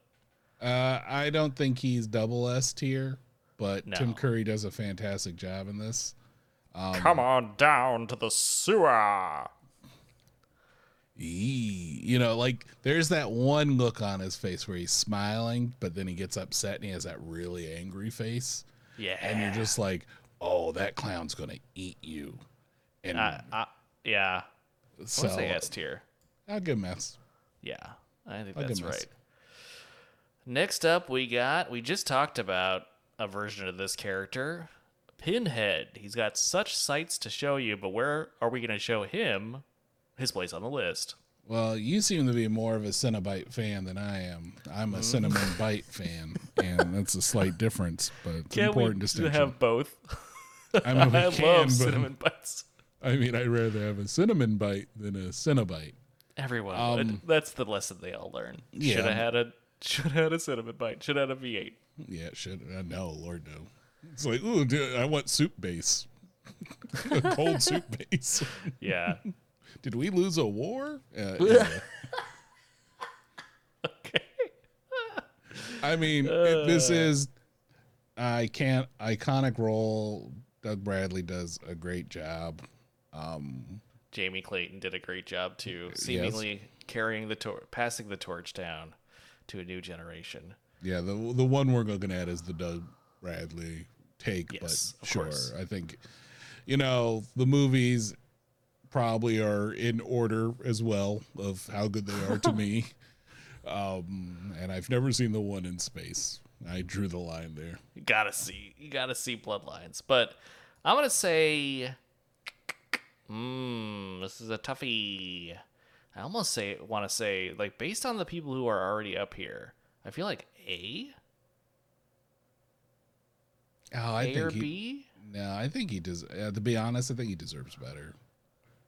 Uh, I don't think he's double S tier, but
No.
Tim Curry does a fantastic job in this.
Come on down to the sewer.
Eee, you know, like there's that one look on his face where he's smiling, but then he gets upset and he has that really angry face,
Yeah,
and you're just like, "Oh, that clown's gonna eat you." And
uh, uh, yeah.
so,
I'll say S tier.
I'll give him S.
Yeah, I think
I'll
that's
S.
right. Next up, we got we just talked about a version of this character, Pinhead. He's got such sights to show you, but where are we going to show him his place on the list?
Well, you seem to be more of a Cenobite fan than I am. I'm
Mm.
a cinnamon bite fan, and that's a slight difference, but it's an
Can
important
we
distinction.
have both?
I mean,
I
can,
love cinnamon bites.
I mean, I'd rather have a cinnamon bite than a cenobite.
Everyone, would. that's the lesson they all learn.
Um, yeah.
Should have had a should have had a cinnamon bite. Should have had a V8.
Yeah, should. Uh, no, Lord, no. It's like, ooh, dude, I want soup base. cold soup base.
Yeah.
Did we lose a war? Uh, yeah.
okay.
I mean, it- this is I can't iconic role. Doug Bradley does a great job.
Jamie Clayton did a great job too, seemingly carrying the torch, passing the torch down to a new generation.
Yeah, the the one we're looking at is the Doug Bradley take,
Yes,
but
of
sure,
course.
I think you know the movies probably are in order as well of how good they are to me. Um, and I've never seen the one in space. I drew the line there.
You gotta see, you gotta see Bloodlines. But I'm gonna say, hmm, this is a toughie. I almost say want to say like based on the people who are already up here, I feel like A,
Oh, I
A
think he,
B.
no, I think he does. Uh, to be honest, I think he deserves better.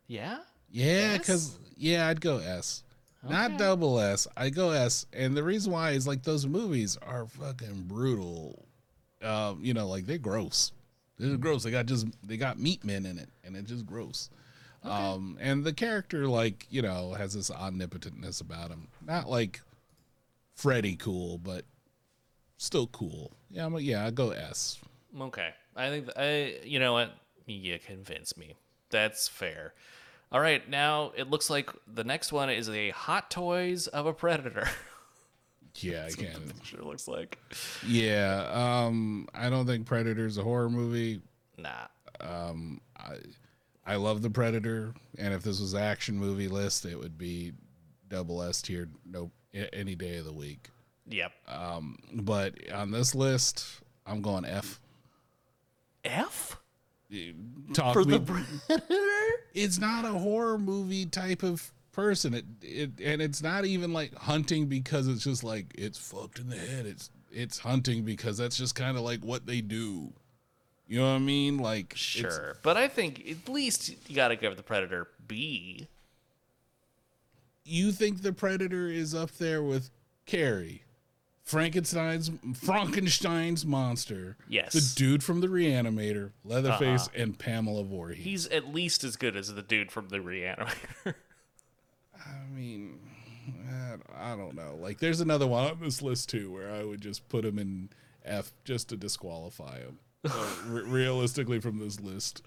Yeah.
Yeah, because yeah, I'd go S. Not double S. I go S, and the reason why is like those movies are fucking brutal. Um, you know, like they're gross. This is gross. They got just they got meat men in it, and it's just gross. Um, and the character, like you know, has this omnipotentness about him. Not like Freddy cool, but still cool. Yeah, I'm a, yeah, I go S.
Okay. I think I you know what? You convinced me. That's fair. All right, now it looks like the next one is a Hot Toys of a Predator.
Yeah, I can.
sure looks like.
Yeah, um, I don't think Predator's a horror movie.
Nah.
Um, I I love the Predator, and if this was an action movie list, it would be double S tier, no, any day of the week.
Yep.
Um, But on this list, I'm going F.
F
Talk
for the
me-
Predator?
it's not a horror movie type of person. It, it and it's not even like hunting because it's just like it's fucked in the head. It's it's hunting because that's just kind of like what they do. You know what I mean? Like
Sure. But I think at least you got to give the Predator B.
you think the Predator is up there with Carrie, Frankenstein's Frankenstein's monster,
Yes.
the dude from the Reanimator, Leatherface, uh-huh. and Pamela Voorhees.
He's at least as good as the dude from the Reanimator.
I mean, I- don't know. Like, there's another one on this list too where I would just put him in F just to disqualify him. Uh, re- realistically, from this list,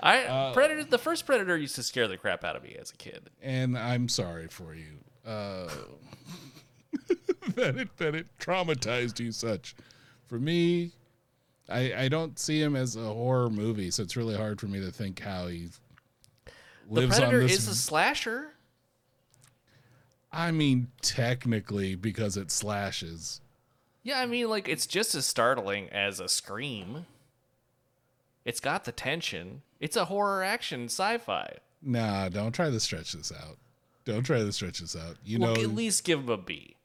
I
Uh,
Predator. The first Predator used to scare the crap out of me as a kid.
and I'm sorry for you uh, that it that it traumatized you such. For me, I I don't see him as a horror movie, so it's really hard for me to think how he
The
lives
Predator
on this.
is a slasher.
I mean, technically, because it slashes.
Yeah, I mean, like it's just as startling as a scream. It's got the tension. It's a horror action sci-fi.
Nah, don't try to stretch this out. Don't try to stretch this out. You
Look,
know,
at least give him a B.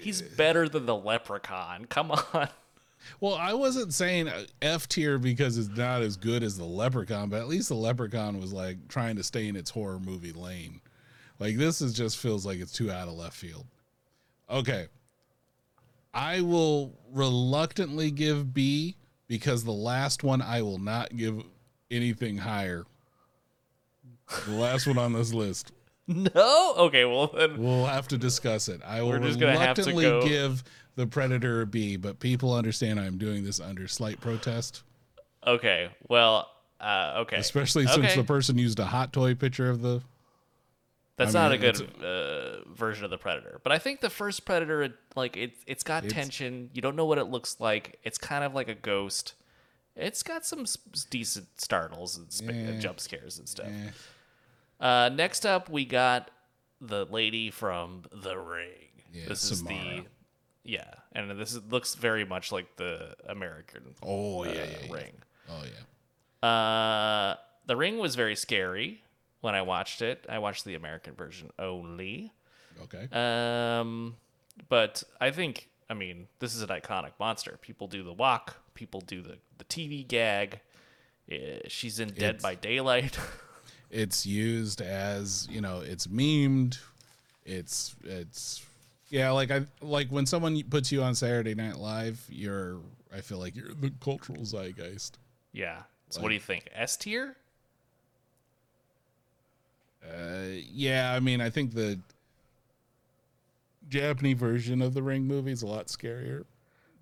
He's better than the Leprechaun. Come on.
well, I wasn't saying uh, F tier because it's not as good as the Leprechaun, but at least the Leprechaun was like trying to stay in its horror movie lane. Like this is just feels like it's too out of left field. Okay. I will reluctantly give B because the last one I will not give anything higher. The last one on this list.
No. Okay. Well then.
We'll have to discuss it. I will
We're just gonna have to
reluctantly
go-
give the Predator a B, but people understand I'm doing this under slight protest,
Okay. Well. Uh, okay.
especially since
Okay.
the person used a hot toy picture of the.
That's
I
not a good uh, version of the Predator, but I think the first Predator, it- like it, it's got
It's-
tension. You don't know what it looks like. It's kind of like a ghost. It's got some decent startles and sp-
Yeah.
jump scares and stuff.
Eh,
Uh, next up, we got the lady from The Ring.
Yeah,
this is
Samara.
the yeah, and this is, looks very much like the American
oh yeah,
uh,
yeah, yeah.
Ring.
Oh yeah.
Uh, the Ring was very scary when I watched it. I watched the American version only.
Okay.
Um, but I think, I mean, this is an iconic monster. People do the walk. People do the the TV gag. Uh, she's in Dead
It's-
by Daylight.
it's used as you know, it's memed. It's it's yeah, like I like when someone puts you on Saturday Night Live, you're I feel like you're the cultural zeitgeist.
yeah. So what do you think? S tier?
Uh, yeah, I mean, I think the Japanese version of the Ring movie is a lot scarier.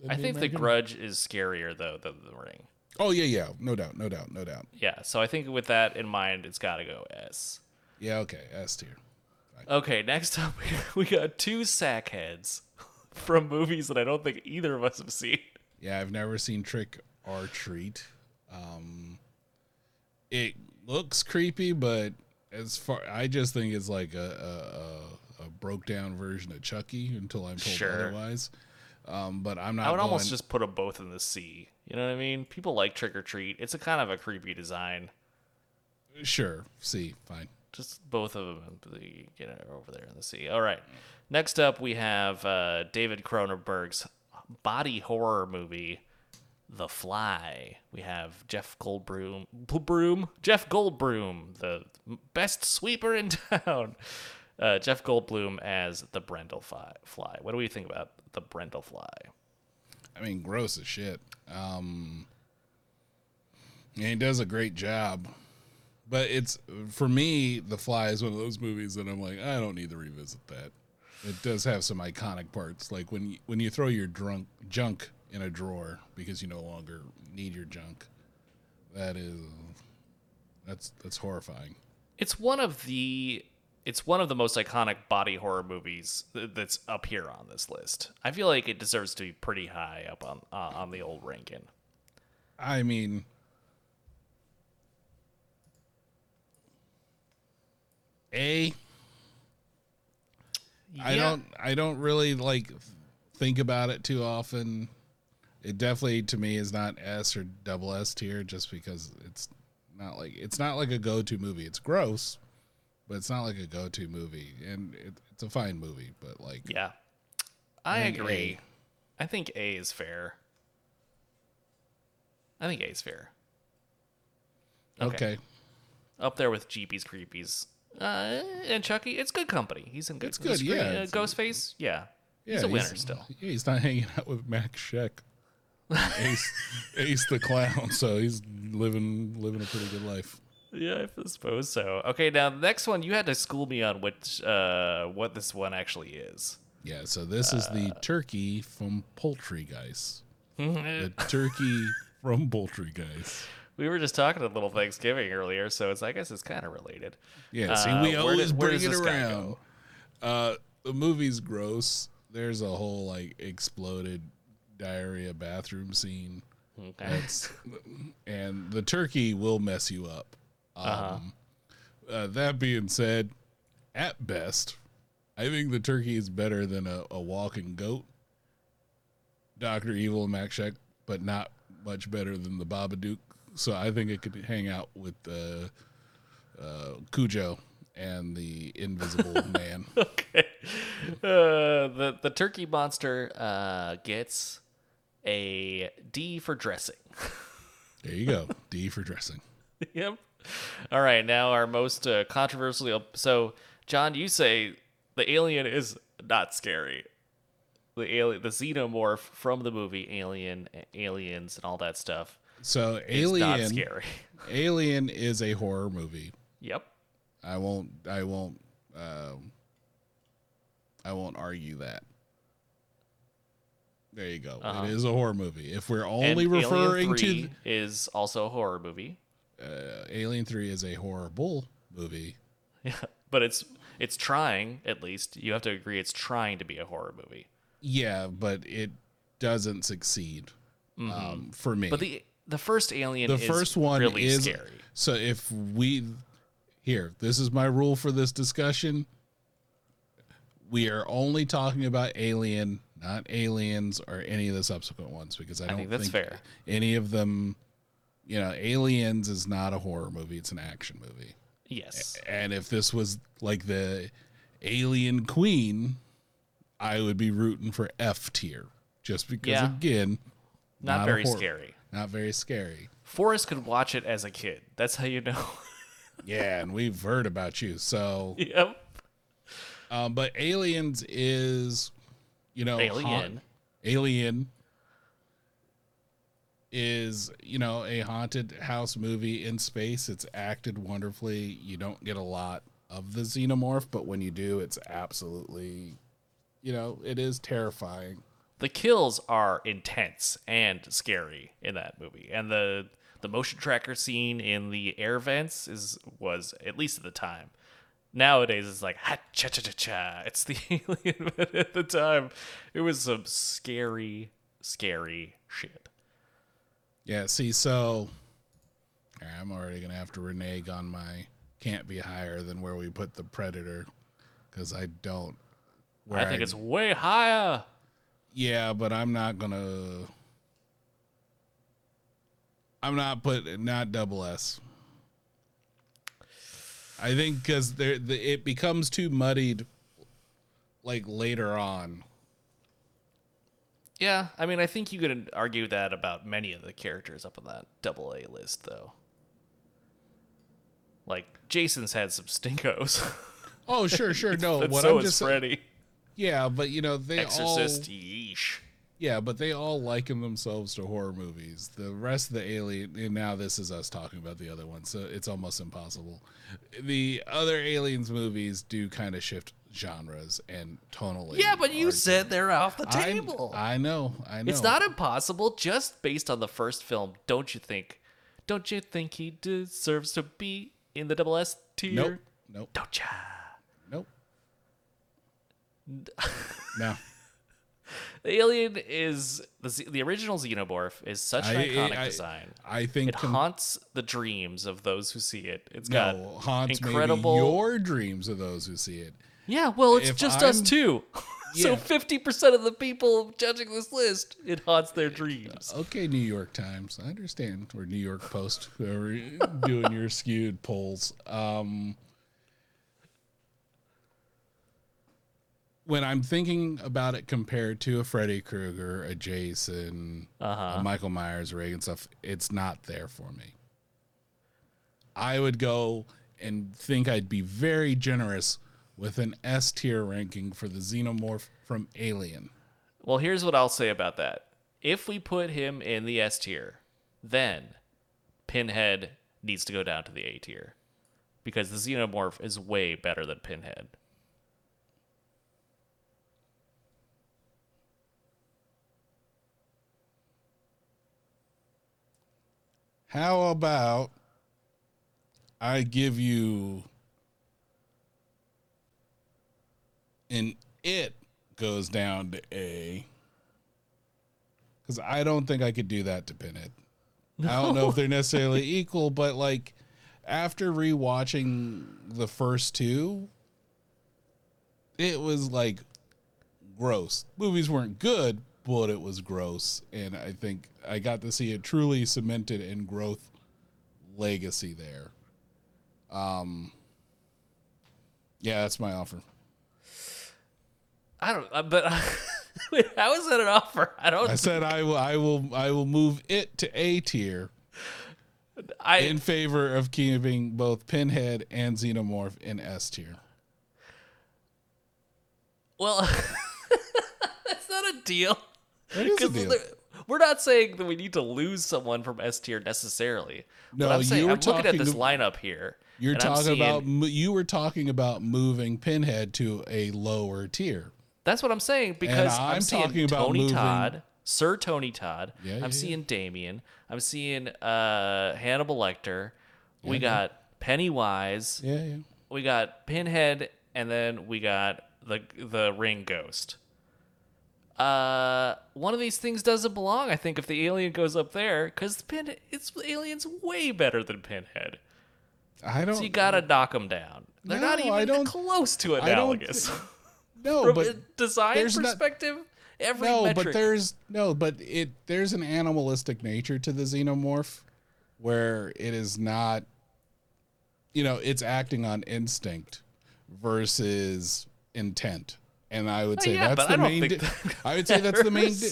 I think the Grudge is scarier though than the Ring.
Oh yeah, yeah, no doubt, no doubt, no doubt.
Yeah. So I think with that in mind, it's got to go S.
Yeah, okay, S tier.
Okay. Next up, we got two sack heads from movies that I don't think either of us have seen.
Yeah, I've never seen Trick or Treat. Um, it looks creepy, but as far I just think it's like a a, a, a broke down version of Chucky until I'm told
Sure.
otherwise. Um, but I'm not.
I would almost just put them both in the C. You know what I mean? People like Trick or Treat. It's a kind of a creepy design.
sure see fine.
Just both of them, the, you know, over there in the sea. All right. Next up, we have uh, David Cronenberg's body horror movie, The Fly. We have Jeff Goldblum, Broom, Jeff Goldblum, the best sweeper in town. Uh, Jeff Goldblum as the Brundle Fly. What do we think about the Brundle Fly?
I mean, gross as shit. Um, he does a great job. But it's for me, The Fly is one of those movies that I'm like, I don't need to revisit that. It does have some iconic parts, like when you, when you throw your drunk junk in a drawer because you no longer need your junk. That is, that's that's horrifying.
It's one of the it's one of the most iconic body horror movies that's up here on this list. I feel like it deserves to be pretty high up on uh, on the old ranking.
I mean, a I
Yeah.
don't I don't really like think about it too often. It definitely to me is not S or double S tier just because it's not like it's not like a go-to movie. It's gross, but it's not like a go-to movie and it, it's a fine movie, but like
Yeah. I
I
agree. I think A is fair. I think A is fair.
okay.
Up there with Jeepers Creepers. Uh, and Chucky, it's good company. He's in good.
It's good, yeah,
Uh, Ghostface, yeah,
Yeah,
he's a winner still.
Yeah, he's not hanging out with Max Schreck. Ace, Ace the clown, so he's living living a pretty good life.
Yeah, I suppose so. Okay, now the next one you had to school me on which uh what this one actually is.
Yeah, so this is the
Uh.
turkey from Poultrygeist.
Mm-hmm.
the turkey from Poultrygeist.
We were just talking a Little Thanksgiving earlier, so it's I guess it's kind of related.
Yeah, see,
Uh,
we
where
always bring it around. Uh, the movie's gross. There's a whole like exploded diarrhea bathroom scene.
Okay.
And the turkey will mess you up. Um, uh, that being said, at best, I think the turkey is better than a, a walking goat. Doctor Evil and Max Schreck, but not much better than the Babadook. So I think it could hang out with uh, uh, Cujo and the Invisible Man.
okay. Uh, the the turkey monster uh, gets a D for dressing.
There you go. D for dressing.
yep. All right, now our most uh, controversial. So, John, you say the alien is not scary. The alien, the xenomorph from the movie Alien, Aliens, and all that stuff
So
is not
Alien,
scary.
Alien is a horror movie.
yep.
I won't. I won't. Um, I won't argue that. There you go. It is a horror movie. If we're
Uh-huh. And
only referring
Alien
to
3 is also a horror movie.
uh, Alien Three, is a horrible movie.
Yeah, but it's it's trying at least. You have to agree it's trying to be a horror movie.
Yeah, but it doesn't succeed um, for me.
Mm-hmm. But the the first Alien
the
is
first one
really
is
scary.
so if we here this is my rule for this discussion we are only talking about alien not aliens or any of the subsequent ones because i don't
think that's fair.
any of them you know aliens is not a horror movie it's an action movie
Yes.
and if this was like the alien queen i would be rooting for f tier just because
Yeah.
again
Not,
a
very
horror-
scary.
not very scary
Forrest could watch it as a kid. That's how you know.
Yeah, and we've heard about you. So,
yep.
um, but Aliens is, you know,
Alien.
haunt- Alien is, you know, a haunted house movie in space. It's acted wonderfully. You don't get a lot of the xenomorph, but when you do, it's absolutely, you know, it is terrifying.
The kills are intense and scary in that movie, and the the motion tracker scene in the air vents is was at least at the time. Nowadays, it's like ha cha cha cha cha. It's the alien, but at the time, it was some scary, scary shit.
Yeah, see, so I'm already gonna have to renege on my can't be higher than where we put the Predator because I don't. where
I think it's way higher.
Yeah, but I'm not gonna. I'm not put not double S. I think because there the, it becomes too muddied, like later on.
Yeah, I mean, I think you could argue that about many of the characters up on that double A list, though. Like Jason's had some stinkos,
Oh sure, sure, no. what
so
I'm
is
just
Freddy.
yeah, but you know they
Exorcist,
all
yeesh.
Yeah, but they all liken themselves to horror movies. The rest of the alien, and now this is us talking about the other one, so it's almost impossible. The other aliens movies do kind of shift genres and tonally.
Yeah, but you said they're off the
I-
table.
I, know, I know.
It's not impossible just based on the first film, don't you think? Don't you think he deserves to be in the double S tier?
Nope. Nope.
Don't ya?
Nope. no.
The alien is the the original xenomorph is such an
I-
iconic
I-
design.
I think
It
con-
haunts the dreams of those who see it. It's
no,
got
haunts
incredible.
your dreams of those who see it.
yeah, well, it's
if
just us
I'm-
too. so fifty percent of the people judging this list, it haunts their dreams.
Okay, New York Times. I understand. Or New York Post, whoever doing your skewed polls. Um, when I'm thinking about it compared to a Freddy Krueger, a Jason,
Uh-huh.
a Michael Myers, Regan stuff, it's not there for me. I would go and think I'd be very generous with an S tier ranking for the xenomorph from Alien.
Well, here's what I'll say about that. If we put him in the S tier, then Pinhead needs to go down to the A tier because the xenomorph is way better than Pinhead.
How about I give you an it goes down to A. Because I don't think I could do that to pin Pinhead. I don't know if they're necessarily equal, but like after rewatching the first two, it was like gross. Movies weren't good, but it was gross. And I think I got to see a truly cemented in growth legacy there. Um, yeah, that's my offer.
I don't, uh, but wait, how is that an offer? I don't.
I said I will, I will, I will move it to A tier
I
in favor of keeping both Pinhead and Xenomorph in S tier.
well, that's not a deal.
That is a deal.
We're not saying that we need to lose someone from S tier necessarily.
No,
but I'm
you
saying
were
I'm looking at this lineup here.
You're talking
seeing-
about you were talking about moving Pinhead to a lower tier.
That's what I'm saying because
I'm
I'm, seeing
talking about
Tony
moving-
Todd, Sir Tony Todd.
Yeah,
I'm
yeah,
seeing Damien. I'm seeing uh, Hannibal Lecter. we got Pennywise.
Yeah, yeah.
We got Pinhead, and then we got the the Ring Ghost. Uh, one of these things doesn't belong. I think if the alien goes up there, because the Pin, it's alien's way better than Pinhead.
I don't.
So you gotta knock them down. They're not
No, I
even close to analogous.
no,
From
but
a design
there's not-
perspective, every
no,
metric.
but there's no, but it there's an animalistic nature to the xenomorph where it is not you know, it's acting on instinct versus intent. And I would
Oh,
say
yeah,
that's the
I
main
think
di-
that
I would say that's the main di-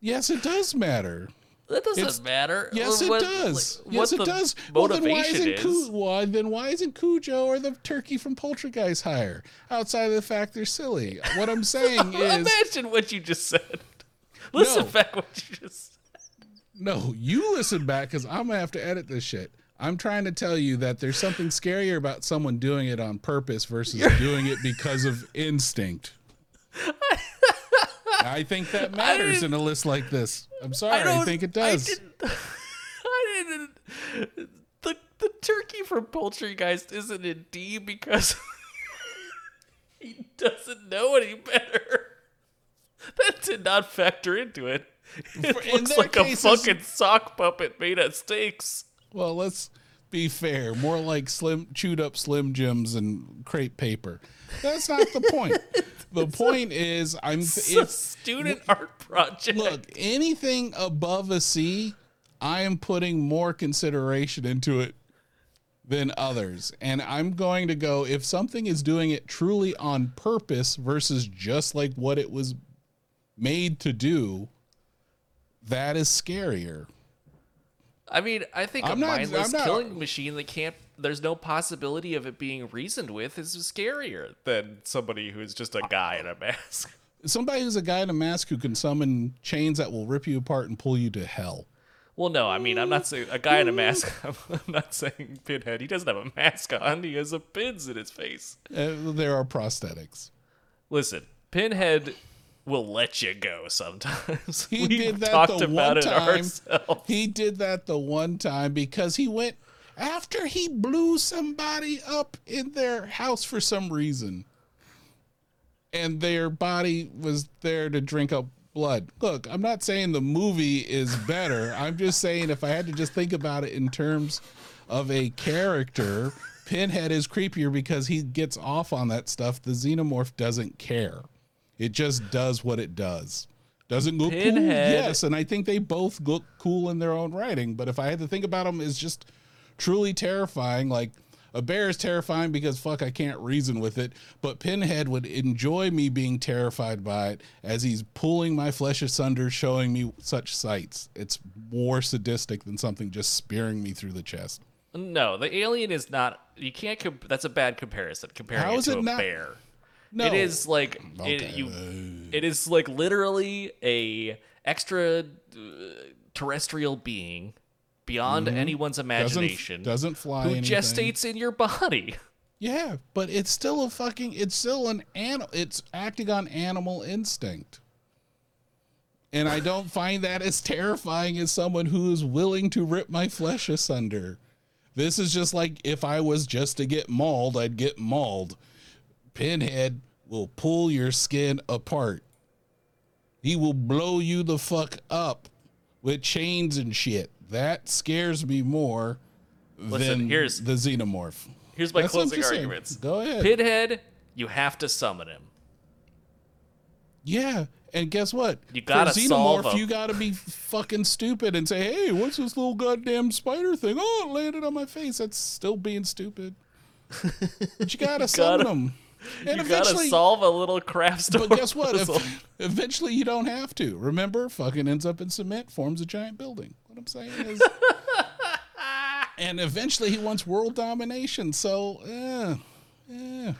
Yes, it does matter.
that doesn't
it's-
matter.
Yes, it
What-
does.
like,
yes, it does. Well, then why isn't
is.
Cu- why, then why isn't Cujo or the turkey from Poultrygeist higher? Outside of the fact they're silly. What I'm saying is,
Imagine what you just said. Listen
No.
back what you just said.
no, you listen back because I'm gonna have to edit this shit. I'm trying to tell you that there's something scarier about someone doing it on purpose versus doing it because of instinct. I think that matters in a list like this. I'm sorry, I,
don't-
think it does.
I didn't. I didn't the the turkey from Poultrygeist isn't in D because he doesn't know any better. That did not factor into it. It
in
looks like a fucking sock puppet made of steaks.
Well, let's be fair. More like slim, chewed up Slim Jims and crepe paper. That's not the point. the point is, I'm
It's a
if
student art project.
look anything above a C, I am putting more consideration into it than others, and I'm going to go if something is doing it truly on purpose versus just like what it was made to do. That is scarier.
I mean, I think
I'm
a
not-
mindless
I'm not-
killing machine that can't. There's no possibility of it being reasoned with is scarier than somebody who's just a guy in a mask.
Somebody who's a guy in a mask who can summon chains that will rip you apart and pull you to hell.
Well, no, I mean, I'm not saying a guy in a mask. I'm not saying Pinhead. He doesn't have a mask on. He has a pins in his face.
Uh, there are prosthetics.
Listen, Pinhead will let you go sometimes.
He
we
did that
talked
the
about
one
it
time.
ourselves.
He did that the one time because he went after he blew somebody up in their house for some reason. And their body was there to drink up blood. Look, I'm not saying the movie is better. I'm just saying if I had to just think about it in terms of a character, Pinhead is creepier because he gets off on that stuff. The xenomorph doesn't care. It just does what it does. Doesn't look cool, yes, and I think they both look cool in their own writing. But if I had to think about them as just truly terrifying, like a bear is terrifying because fuck, I can't reason with it. But Pinhead would enjoy me being terrified by it as he's pulling my flesh asunder, showing me such sights. It's more sadistic than something just spearing me through the chest.
No, the alien is not. You can't. Comp- that's a bad comparison. Comparing
How
it
is
to
it
a
not-
bear.
No,
It is like
Okay.
it, you. It is like literally a extra uh, terrestrial being beyond anyone's
Mm-hmm. doesn't
imagination
doesn't fly.
who
anything.
gestates in your body.
Yeah, but it's still a fucking. It's still an animal. It's acting on animal instinct. And I don't find that as terrifying as someone who is willing to rip my flesh asunder. This is just like if I was just to get mauled, I'd get mauled. Pinhead will pull your skin apart. He will blow you the fuck up with chains and shit. That scares me more
Listen,
than
here's-
the xenomorph.
Here's my
That's
closing
just saying.
arguments.
Go ahead.
Pinhead, you have to summon him.
Yeah, and guess what?
You gotta
For xenomorph, you gotta be fucking stupid and say, "Hey, what's this little goddamn spider thing? Oh, it landed on my face." That's still being stupid. But you gotta summon
gotta-
them. And
You gotta solve a little craft store.
but guess what? If, eventually, you don't have to. Remember, fucking ends up in cement, forms a giant building. What I'm saying is, and eventually, he wants world domination. So, eh, eh.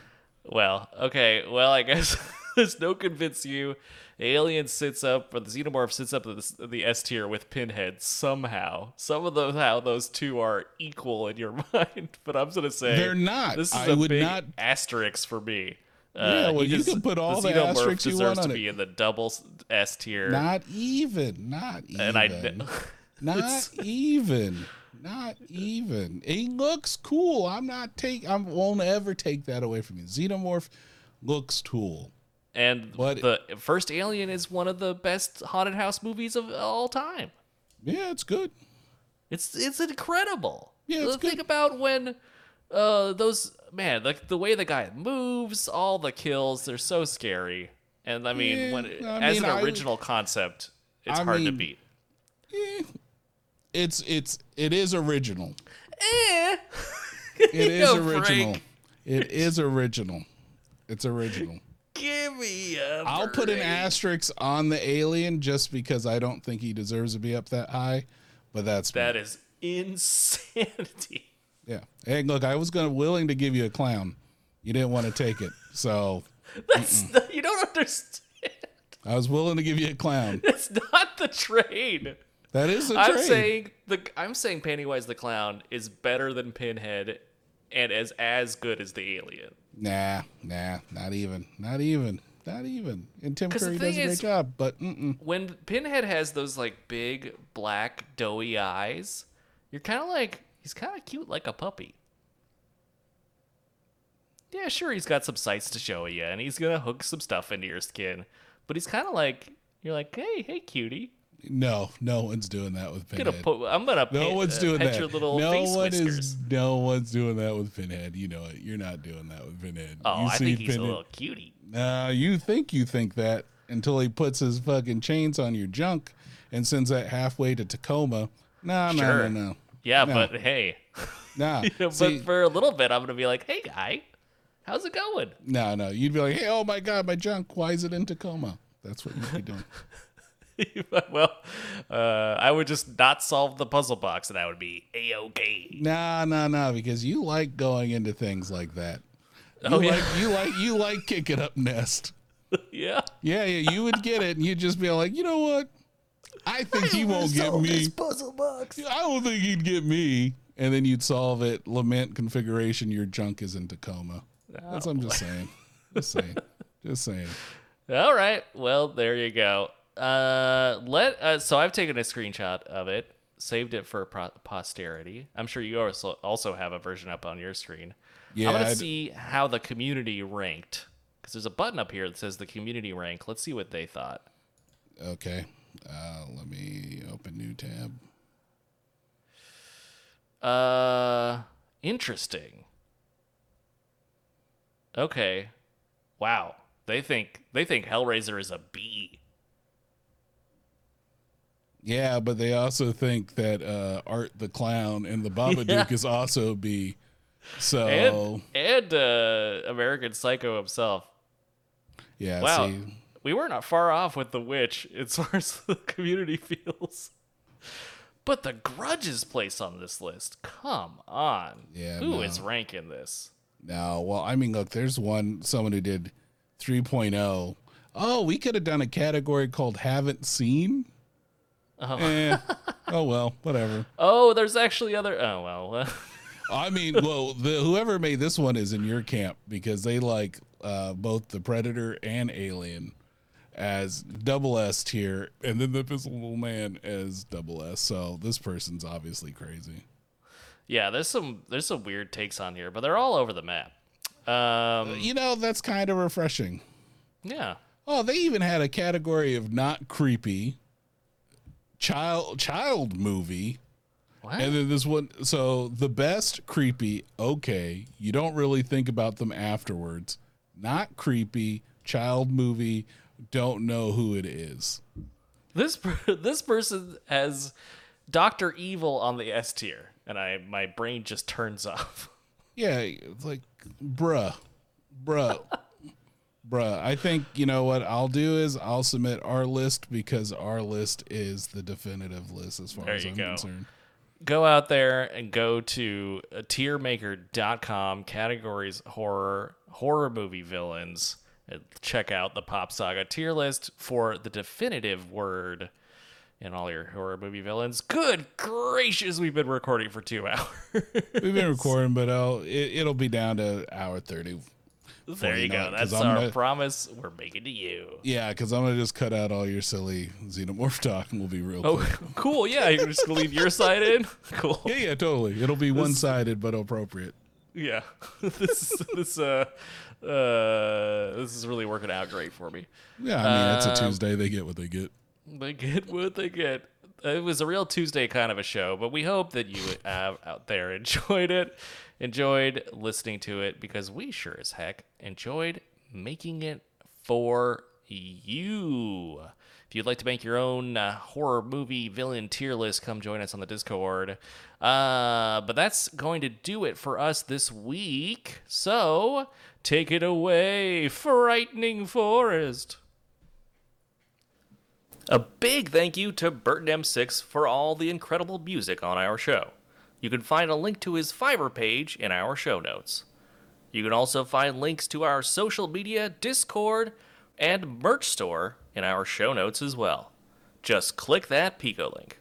Well, okay. Well, I guess there's no convince you. Alien sits up, or the xenomorph sits up at the, the S tier with Pinhead somehow. Some of those how those two are equal in your mind, but I'm gonna say
They're not.
This is
I
a
would
big
not-
asterisk for me. Uh,
Yeah, well, you can put all the
xenomorph
asterisks you want on
to
it.
be in the double s- S tier.
not even, not even.
and I,
Not even. Not even. He looks cool. I'm not take. I won't ever take that away from you. Xenomorph looks cool.
And
But-
the first Alien is one of the best haunted house movies of all time.
Yeah, it's good.
It's it's incredible.
Yeah, it's
think
good.
about when uh those man like the way the guy moves, all the kills, they're so scary. And I mean,
Yeah,
when
I
as
mean,
an
I-
original concept, it's
I
hard to beat.
Eh, it's it's it is original.
Eh.
It is original.
break.
It is original. It's original.
Give me a
I'll put an asterisk on the alien just because I don't think he deserves to be up that high. But that's me.
That is insanity.
Yeah. Hey, look, I was gonna willing to give you a clown. You didn't want to take it, so
That's you don't understand.
I was willing to give you a clown.
It's not the trade.
That is a
I'm
trade.
saying the I'm saying Pennywise the clown is better than Pinhead and as as good as the alien.
Nah, nah, not even, not even, not even. And Tim Curry does a great job, but mm-mm.
when Pinhead has those like big black doughy eyes, you're kind of like he's kind of cute like a puppy. Yeah, sure, he's got some sights to show you, and he's gonna hook some stuff into your skin, but he's kind of like you're like, hey, hey, cutie,
no, no one's doing that with
gonna
Pinhead.
put, I'm gonna
no
pet,
one's
uh,
doing that.
your little
no one
whiskers.
is. No one's doing that with Pinhead. You know it. You're not doing that with Pinhead.
Oh,
you
I
see
think he's a little cutie.
Nah, you think you think that until he puts his fucking chains on your junk and sends that halfway to Tacoma. Nah, no,
Sure.
no, no,
Yeah,
No.
but hey,
nah.
you know,
See,
but for a little bit, I'm gonna be like, hey, guy, how's it going?
no, no. You'd be like, hey, oh my god, my junk. Why is it in Tacoma? That's what you'd be doing.
well, uh, I would just not solve the puzzle box, and I would be a okay.
Nah, nah, nah, because you like going into things like that. You
Oh, yeah.
like you like you like kicking up nest.
yeah.
Yeah, yeah, you would get it, and you'd just be like, you know what? I think he won't get me.
puzzle box.
I don't think he'd get me. And then you'd solve it. Lament configuration. Your junk is in Tacoma. That's what I'm just saying. Just saying. Just saying.
All right. Well, there you go. Uh, let uh, so I've taken a screenshot of it, saved it for pro- posterity. I'm sure you also also have a version up on your screen.
Yeah,
I'm gonna see how the community ranked because there's a button up here that says the community rank. Let's see what they thought.
Okay. Uh, let me open new tab.
Uh, interesting. Okay. Wow. They think they think Hellraiser is a B.
Yeah, but they also think that uh, Art the Clown and the Babadook
Yeah.
is also B. So
And and uh, American Psycho himself.
yeah,
Wow.
see,
We were not far off with the witch as far as the community feels. But the grudges place on this list. Come on.
Yeah,
Who is
no.
ranking this?
no. Well, I mean, look, there's one someone who did 3.0. Oh, we could have done a category called "Haven't Seen."
Oh.
Eh, oh well, whatever.
Oh, there's actually other. Oh well.
I mean, well, the whoever made this one is in your camp because they like uh, both the Predator and Alien as double S tier, and then the Invisible Man as double S. So this person's obviously crazy.
yeah, there's some there's some weird takes on here, but they're all over the map. Um,
You know, that's kind of refreshing.
yeah.
Oh, they even had a category of not creepy child child movie.
What?
And then this one, so the best creepy, okay, you don't really think about them afterwards. Not creepy, child movie, don't know who it is.
This this person has Doctor Evil on the S tier, and I my brain just turns off.
Yeah, it's like, bruh, bruh, bruh. I think, you know what I'll do is I'll submit our list because our list is the definitive list as far
There
as I'm
go.
concerned.
Go out there and go to uh, tiermaker.com categories horror horror movie villains and check out the Pop Scares tier list for the definitive word in all your horror movie villains. Good gracious, we've been recording for 2 hours.
We've been recording, but I'll, it, it'll be down to hour 30.
There you go. That's our
gonna-
promise we're making to you.
Yeah, because I'm going to just cut out all your silly xenomorph talk and we'll be real
Oh,
quick.
cool. Yeah, you're just going to leave your side in? Cool.
Yeah, yeah, totally. It'll be one sided but appropriate.
Yeah, this this uh uh this is really working out great for me.
Yeah, I mean, it's a
Um,
Tuesday. They get what they get.
They get what they get. It was a real Tuesday kind of a show, but we hope that you have out there enjoyed it, enjoyed listening to it because we sure as heck enjoyed making it for you. If you'd like to make your own uh, horror movie villain tier list, come join us on the Discord. Uh, but that's going to do it for us this week. So take it away, Frightening Forest. A big thank you to Burton M6 for all the incredible music on our show. You can find a link to his Fiverr page in our show notes. You can also find links to our social media, Discord, and merch store in our show notes as well. Just click that Pico link.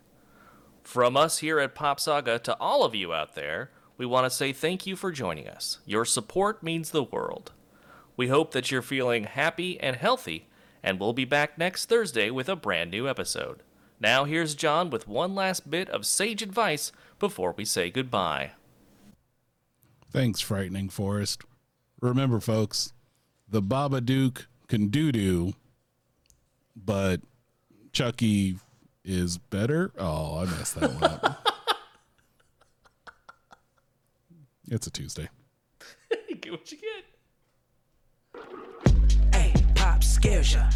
From us here at Pop Scares to all of you out there, we want to say thank you for joining us. Your support means the world. We hope that you're feeling happy and healthy, and we'll be back next Thursday with a brand new episode. Now, here's John with one last bit of sage advice before we say goodbye.
Thanks, Frightening Forest. Remember, folks, the Babadook can doo doo, but Chucky is better. Oh, I messed that one up. it's a Tuesday.
Get what you get.
Hey, pop scares ya.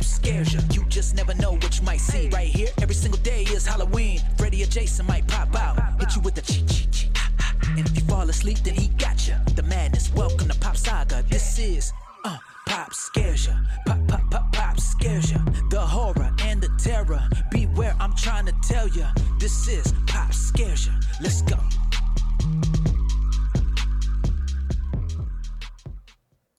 Pop, scares ya. You just never know what you might see. Right here, every single day is Halloween. Freddy or Jason might pop out. Hit you with the cheat, cheat, cheat. ah, ah. And if you fall asleep, then he got ya. The madness. Welcome to Pop Scares. This is. Uh, Pop scares ya. Pop, pop, pop, pop scares ya. The horror and the terror. Beware, I'm trying to tell ya. This is Pop scares ya. Let's go.